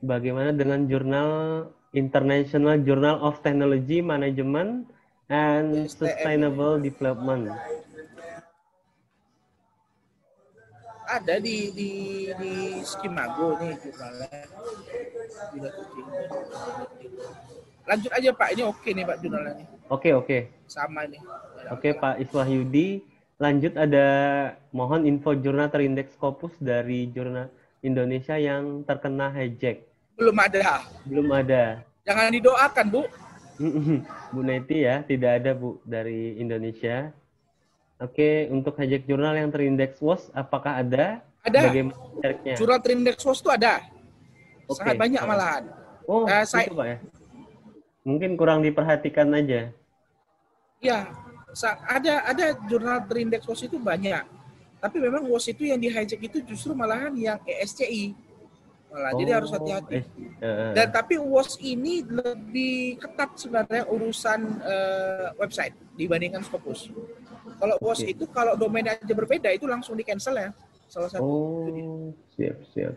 Bagaimana dengan jurnal International Journal of Technology Management and STM. Sustainable Development. Ada di di di Skimago nih jurnalnya. Lanjut aja Pak, ini oke nih Pak jurnalnya Oke, oke. Sama nih. Oke, Pak Iswah Yudi. Lanjut ada mohon info jurnal terindeks Scopus dari jurnal Indonesia yang terkena hijack. Belum ada. Belum ada. Jangan didoakan, Bu. Bu Neti ya, tidak ada Bu dari Indonesia. Oke, untuk hijack jurnal yang terindeks WOS, apakah ada? Ada. Bagaimana? Jurnal terindeks WOS itu ada. Oke. Sangat banyak malahan. Oh, Eh, saya- itu Pak ya. Mungkin kurang diperhatikan aja. Ya, ada ada jurnal terindeks WOS itu banyak. Tapi memang WOS itu yang di hijack itu justru malahan yang ESCI. Malah, jadi harus Oh, hati-hati. eh, eh, Dan tapi WOS ini lebih ketat sebenarnya urusan eh, website dibandingkan Scopus. Kalau WOS Oke. itu kalau domainnya aja berbeda itu langsung di cancel ya. Salah satu. Oh, siap, siap.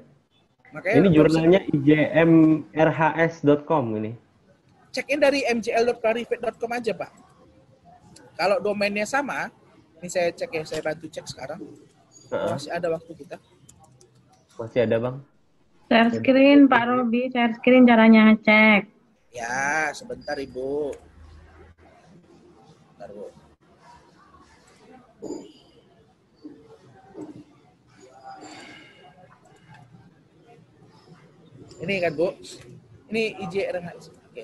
Makanya Ini jurnalnya ijmrhs.com ini. check in dari mjl.clarivate.com aja pak. Kalau domainnya sama, ini saya cek ya, saya bantu cek sekarang. Heeh. Masih ada waktu kita. Masih ada bang? Share screen Pak Robi, share screen caranya ngecek. Ya, sebentar ibu. Bentar bu. Ini kan bu, ini IJRHS. Oke.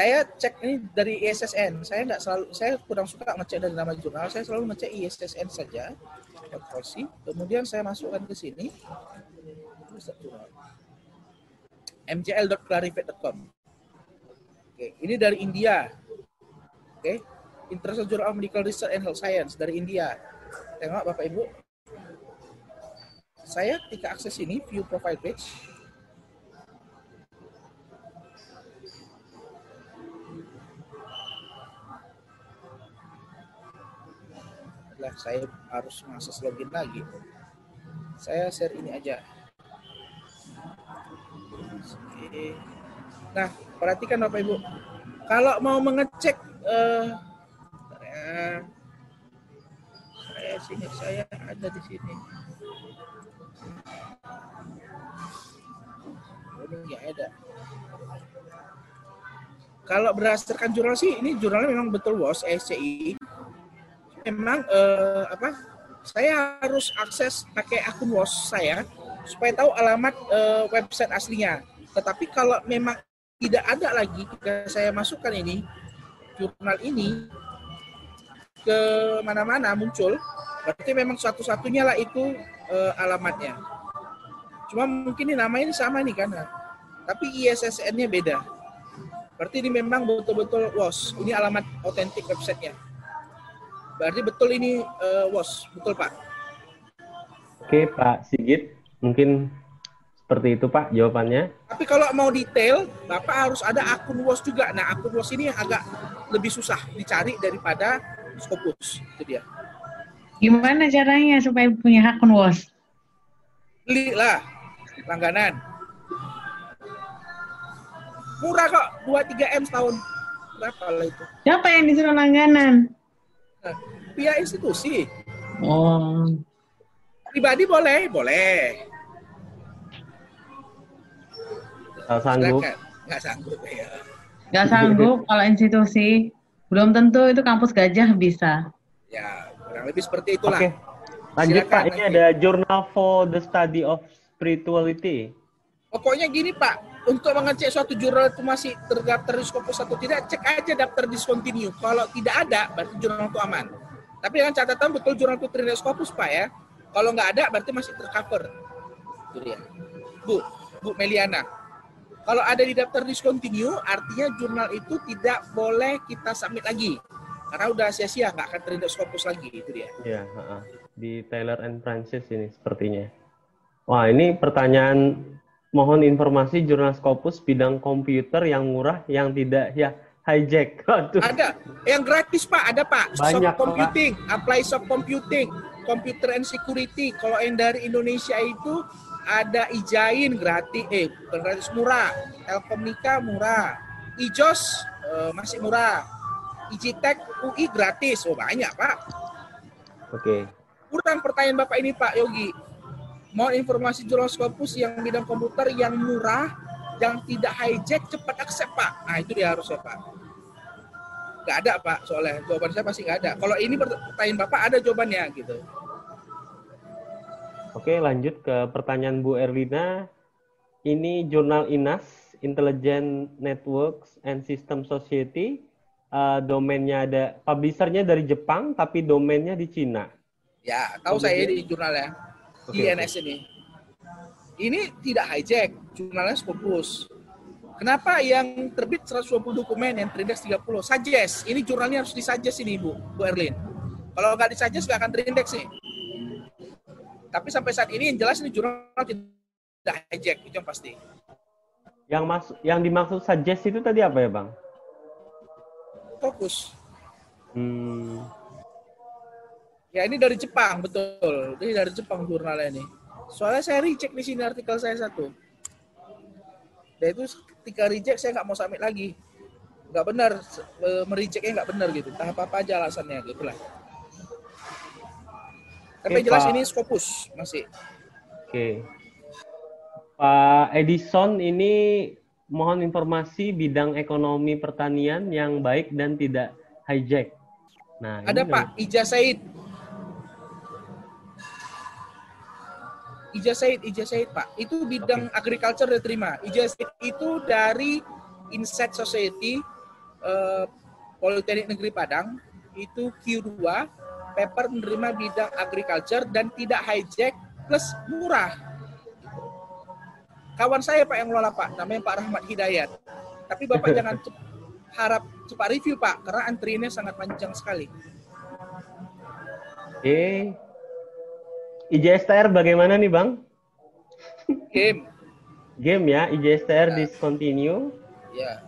Saya cek ini dari ISSN. Saya nggak selalu, saya kurang suka ngecek dari nama jurnal. Saya selalu ngecek ISSN saja. Ctrl C. Kemudian saya masukkan ke sini. mjl.clarivate.com. Oke, ini dari India. Oke, International Journal of Medical Research and Health Science dari India. Tengok Bapak Ibu. Saya ketika akses ini, view profile page. Lah, saya harus mengakses login lagi. Saya share ini aja. Nah, perhatikan Bapak Ibu. Kalau mau mengecek eh saya sini saya ada di sini. Ini nggak ada. Kalau berdasarkan jurnal sih, ini jurnalnya memang betul WOS, SCI. Memang eh, apa? Saya harus akses pakai akun WOS saya supaya tahu alamat eh, website aslinya. Tetapi kalau memang tidak ada lagi ketika saya masukkan ini jurnal ini ke mana-mana muncul, berarti memang satu-satunya lah itu eh, alamatnya. Cuma mungkin ini namanya ini sama nih kan, tapi ISSN-nya beda. Berarti ini memang betul-betul WOS. Ini alamat otentik websitenya. Berarti betul ini eh, WOS, betul Pak. Oke Pak Sigit, mungkin seperti itu Pak jawabannya. Tapi kalau mau detail, Bapak harus ada akun WOS juga. Nah, akun WOS ini agak lebih susah dicari daripada Scopus. Itu dia. Gimana caranya supaya punya akun WOS? Beli lah langganan. Murah kok, 2-3 M setahun. Berapa lah itu? Siapa yang disuruh langganan? Pihak institusi. Oh, Pribadi boleh, boleh. Kalau sanggup. Nggak sanggup ya. nggak sanggup (laughs) kalau institusi. Belum tentu itu kampus gajah bisa. Ya, kurang lebih seperti itulah. Oke. Lanjut Silakan, Pak, ini nanti. ada Journal for the Study of Spirituality. Pokoknya gini Pak, untuk mengecek suatu jurnal itu masih terdaftar di Scopus atau tidak, cek aja daftar discontinue. Kalau tidak ada, berarti jurnal itu aman. Tapi dengan catatan betul jurnal itu terdaftar Scopus Pak ya. Kalau nggak ada, berarti masih tercover. Itu dia. Bu, Bu Meliana. Kalau ada di daftar discontinue, artinya jurnal itu tidak boleh kita submit lagi. Karena udah sia-sia, nggak akan terindex Scopus lagi. Itu dia. Ya, heeh. di Taylor and Francis ini sepertinya. Wah, ini pertanyaan mohon informasi jurnal Scopus bidang komputer yang murah yang tidak ya hijack. (laughs) Waduh. Ada. Yang gratis Pak, ada Pak. Banyak, soft computing, apply soft computing, computer and security. Kalau yang dari Indonesia itu ada Ijain gratis, eh bukan gratis murah. Telkomnika murah. Ijos uh, masih murah. Ijtek UI gratis. Oh banyak Pak. Oke. Okay. Kurang pertanyaan Bapak ini Pak Yogi. Mau informasi jurnal Scopus yang bidang komputer yang murah, yang tidak hijack, cepat accept Pak. Nah itu dia harusnya Pak. Gak ada Pak soalnya. Jawaban saya pasti gak ada. Kalau ini pertanyaan Bapak ada jawabannya gitu. Oke lanjut ke pertanyaan Bu Erlina. Ini jurnal INAS, Intelligent Networks and System Society. Uh, domainnya ada, publishernya dari Jepang, tapi domainnya di Cina. Ya, tahu saya di jurnalnya okay, INS okay. ini. Ini tidak hijack, jurnalnya Scopus. Kenapa yang terbit 120 dokumen, yang terindeks 30? Suggest, ini jurnalnya harus disuggest ini Bu, Bu Erlin. Kalau nggak disuggest nggak akan terindeks nih. Tapi sampai saat ini yang jelas ini jurnal tidak hijack, itu yang pasti. Yang mas, yang dimaksud suggest itu tadi apa ya Bang? Fokus. Hmm. Ya ini dari Jepang betul. Ini dari Jepang jurnalnya ini. Soalnya saya recheck di sini artikel saya satu. Dan itu ketika reject saya nggak mau submit lagi. Nggak benar, e, merejectnya nggak benar gitu. Tahap apa aja alasannya gitu lah. Tapi Oke, jelas Pak. ini Scopus masih. Oke. Pak Edison ini mohon informasi bidang ekonomi pertanian yang baik dan tidak hijack. Nah, ada Pak Ija Said. Ija Said, Ija Said Pak. Itu bidang okay. agriculture diterima. Ija Said itu dari Insight Society uh, Politeknik Negeri Padang. Itu Q2, paper menerima bidang agriculture dan tidak hijack plus murah. Kawan saya Pak yang ngelola Pak, namanya Pak Rahmat Hidayat. Tapi Bapak (laughs) jangan harap cepat review Pak, karena antriannya sangat panjang sekali. Eh, IJSTR bagaimana nih Bang? Game. Game ya, IJSTR ya. discontinue. Ya.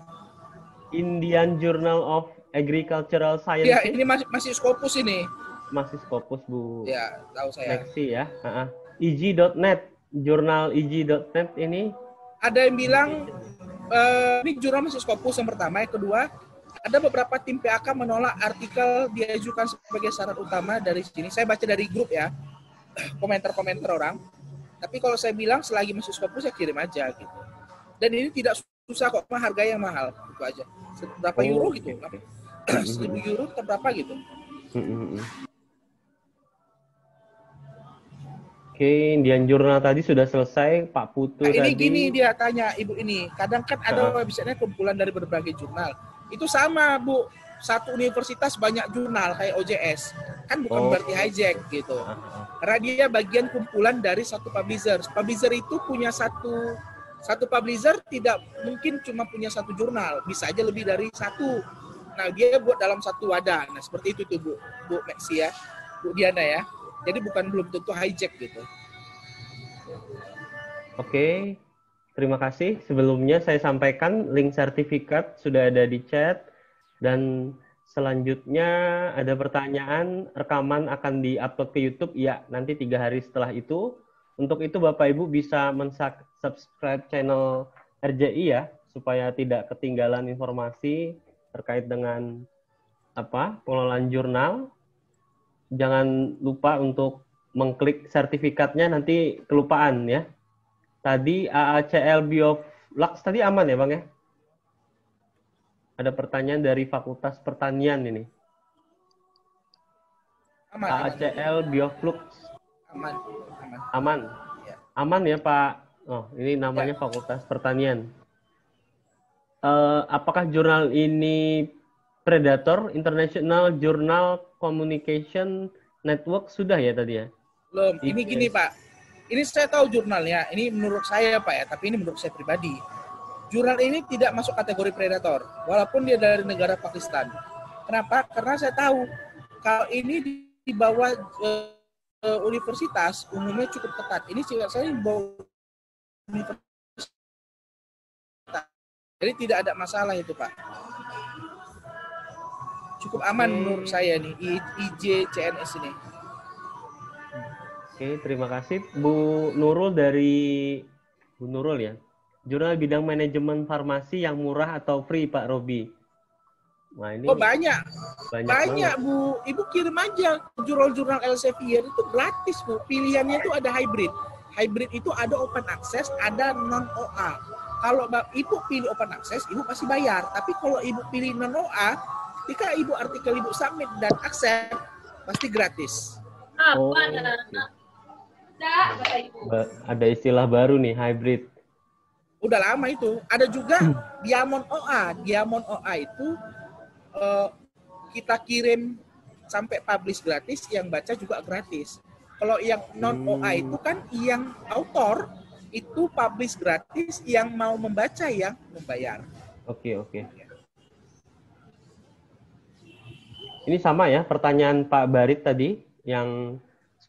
Indian Journal of Agricultural Science. Ya, ini masih masih Scopus ini. Masih Scopus, Bu. Ya, tahu saya. Lexi ya. Uh -uh. IG.net, jurnal IG.net ini. Ada yang bilang uh, ini jurnal masih Scopus yang pertama, yang kedua ada beberapa tim PAK menolak artikel diajukan sebagai syarat utama dari sini. Saya baca dari grup ya komentar-komentar orang. Tapi kalau saya bilang selagi masih Scopus saya kirim aja gitu. Dan ini tidak susah kok, mah harga yang mahal itu aja. Berapa oh, euro gitu? (clears throat) Seribu euro atau berapa gitu? Oke, Indian Jurnal tadi sudah selesai, Pak Putu nah, ini tadi. gini dia tanya Ibu ini, kadang kan ada websitenya kumpulan dari berbagai jurnal. Itu sama Bu, satu universitas banyak jurnal kayak OJS kan bukan oh. berarti hijack gitu. Karena dia bagian kumpulan dari satu publisher. Publisher itu punya satu satu publisher tidak mungkin cuma punya satu jurnal. Bisa aja lebih dari satu. Nah dia buat dalam satu wadah. Nah seperti itu tuh bu. Bu Maxi ya. Bu Diana ya. Jadi bukan belum tentu hijack gitu. Oke. Terima kasih. Sebelumnya saya sampaikan link sertifikat sudah ada di chat dan selanjutnya ada pertanyaan, rekaman akan di-upload ke YouTube. Ya, nanti tiga hari setelah itu. Untuk itu Bapak Ibu bisa subscribe channel RJI ya, supaya tidak ketinggalan informasi terkait dengan apa pengelolaan jurnal. Jangan lupa untuk mengklik sertifikatnya nanti kelupaan ya. Tadi AACL Bioflux tadi aman ya Bang ya? Ada pertanyaan dari Fakultas Pertanian ini. Aman. ACL Bioflux. Aman. Aman. Aman. Ya. Aman ya Pak. Oh, ini namanya ya. Fakultas Pertanian. Uh, apakah jurnal ini Predator International Journal Communication Network sudah ya tadi ya? Belum. Ini gini Pak. Ini saya tahu jurnalnya. Ini menurut saya Pak ya, tapi ini menurut saya pribadi Jurnal ini tidak masuk kategori predator, walaupun dia dari negara Pakistan. Kenapa? Karena saya tahu kalau ini di bawah uh, universitas umumnya cukup ketat. Ini saya di bawah universitas. Jadi tidak ada masalah itu, Pak. Cukup aman hmm. menurut saya nih IJ CNS ini. Oke, terima kasih Bu Nurul dari Bu Nurul ya. Jurnal bidang manajemen farmasi yang murah atau free Pak Robi. Nah, ini oh banyak, banyak, banyak Bu. Ibu kirim aja jurnal-jurnal Elsevier itu gratis Bu. Pilihannya itu ada hybrid. Hybrid itu ada open access, ada non OA. Kalau ibu pilih open access, ibu pasti bayar. Tapi kalau ibu pilih non OA, ketika ibu artikel ibu submit dan accept, pasti gratis. Oh, ada istilah baru nih hybrid. Udah lama itu. Ada juga hmm. Diamond OA. Diamond OA itu uh, kita kirim sampai publish gratis, yang baca juga gratis. Kalau yang non OA hmm. itu kan yang autor itu publish gratis, yang mau membaca yang membayar. Oke, oke. Ini sama ya pertanyaan Pak Barit tadi yang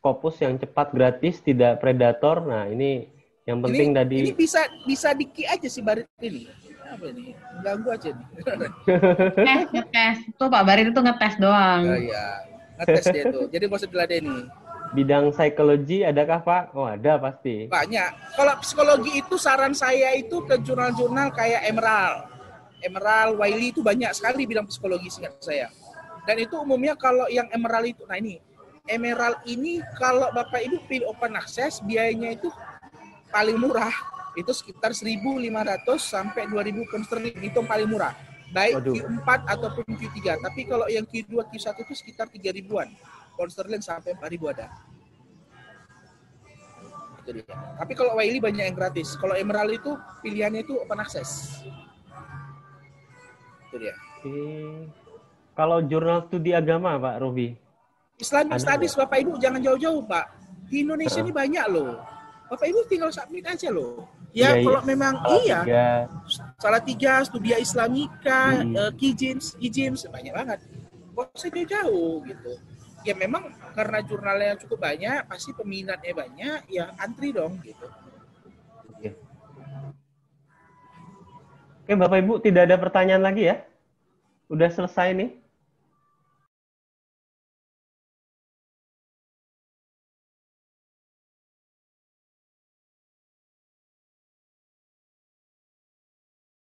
Scopus yang cepat gratis tidak predator. Nah, ini yang penting ini, tadi Ini bisa bisa diki aja sih Barit ini. Apa ini? Ganggu aja nih. (laughs) tes, ngetes. Tuh Pak Barit itu ngetes doang. Oh iya. Ngetes dia tuh. Jadi nggak usah diladeni. Bidang psikologi adakah Pak? Oh ada pasti. Banyak. Kalau psikologi itu saran saya itu ke jurnal-jurnal kayak Emerald. Emerald, Wiley itu banyak sekali bidang psikologi singkat saya. Dan itu umumnya kalau yang emerald itu, nah ini, emerald ini kalau Bapak Ibu pilih open access, biayanya itu paling murah. Itu sekitar 1.500 sampai 2.000 pound sterling, itu paling murah. Baik Waduh. Q4 ataupun Q3. Tapi kalau yang Q2, Q1 itu sekitar 3 ribuan. Pound sterling sampai 4 ribu ada. Itu dia. Tapi kalau Wiley banyak yang gratis. Kalau Emerald itu pilihannya itu open access. Itu dia. Oke. Kalau jurnal studi agama, Pak Robi? Islamic Studies, Bapak Ibu jangan jauh-jauh, Pak. Di Indonesia uh. ini banyak loh. Bapak Ibu tinggal submit aja loh. Ya, ya kalau iya. memang salah iya. Tiga. Salah tiga, Studia Islamika, hmm. uh, Kijins, Kijins, banyak banget. Usah jauh-jauh gitu. Ya memang karena jurnalnya cukup banyak, pasti peminatnya banyak, ya antri dong gitu. Oke. Oke, Bapak Ibu tidak ada pertanyaan lagi ya? Udah selesai nih?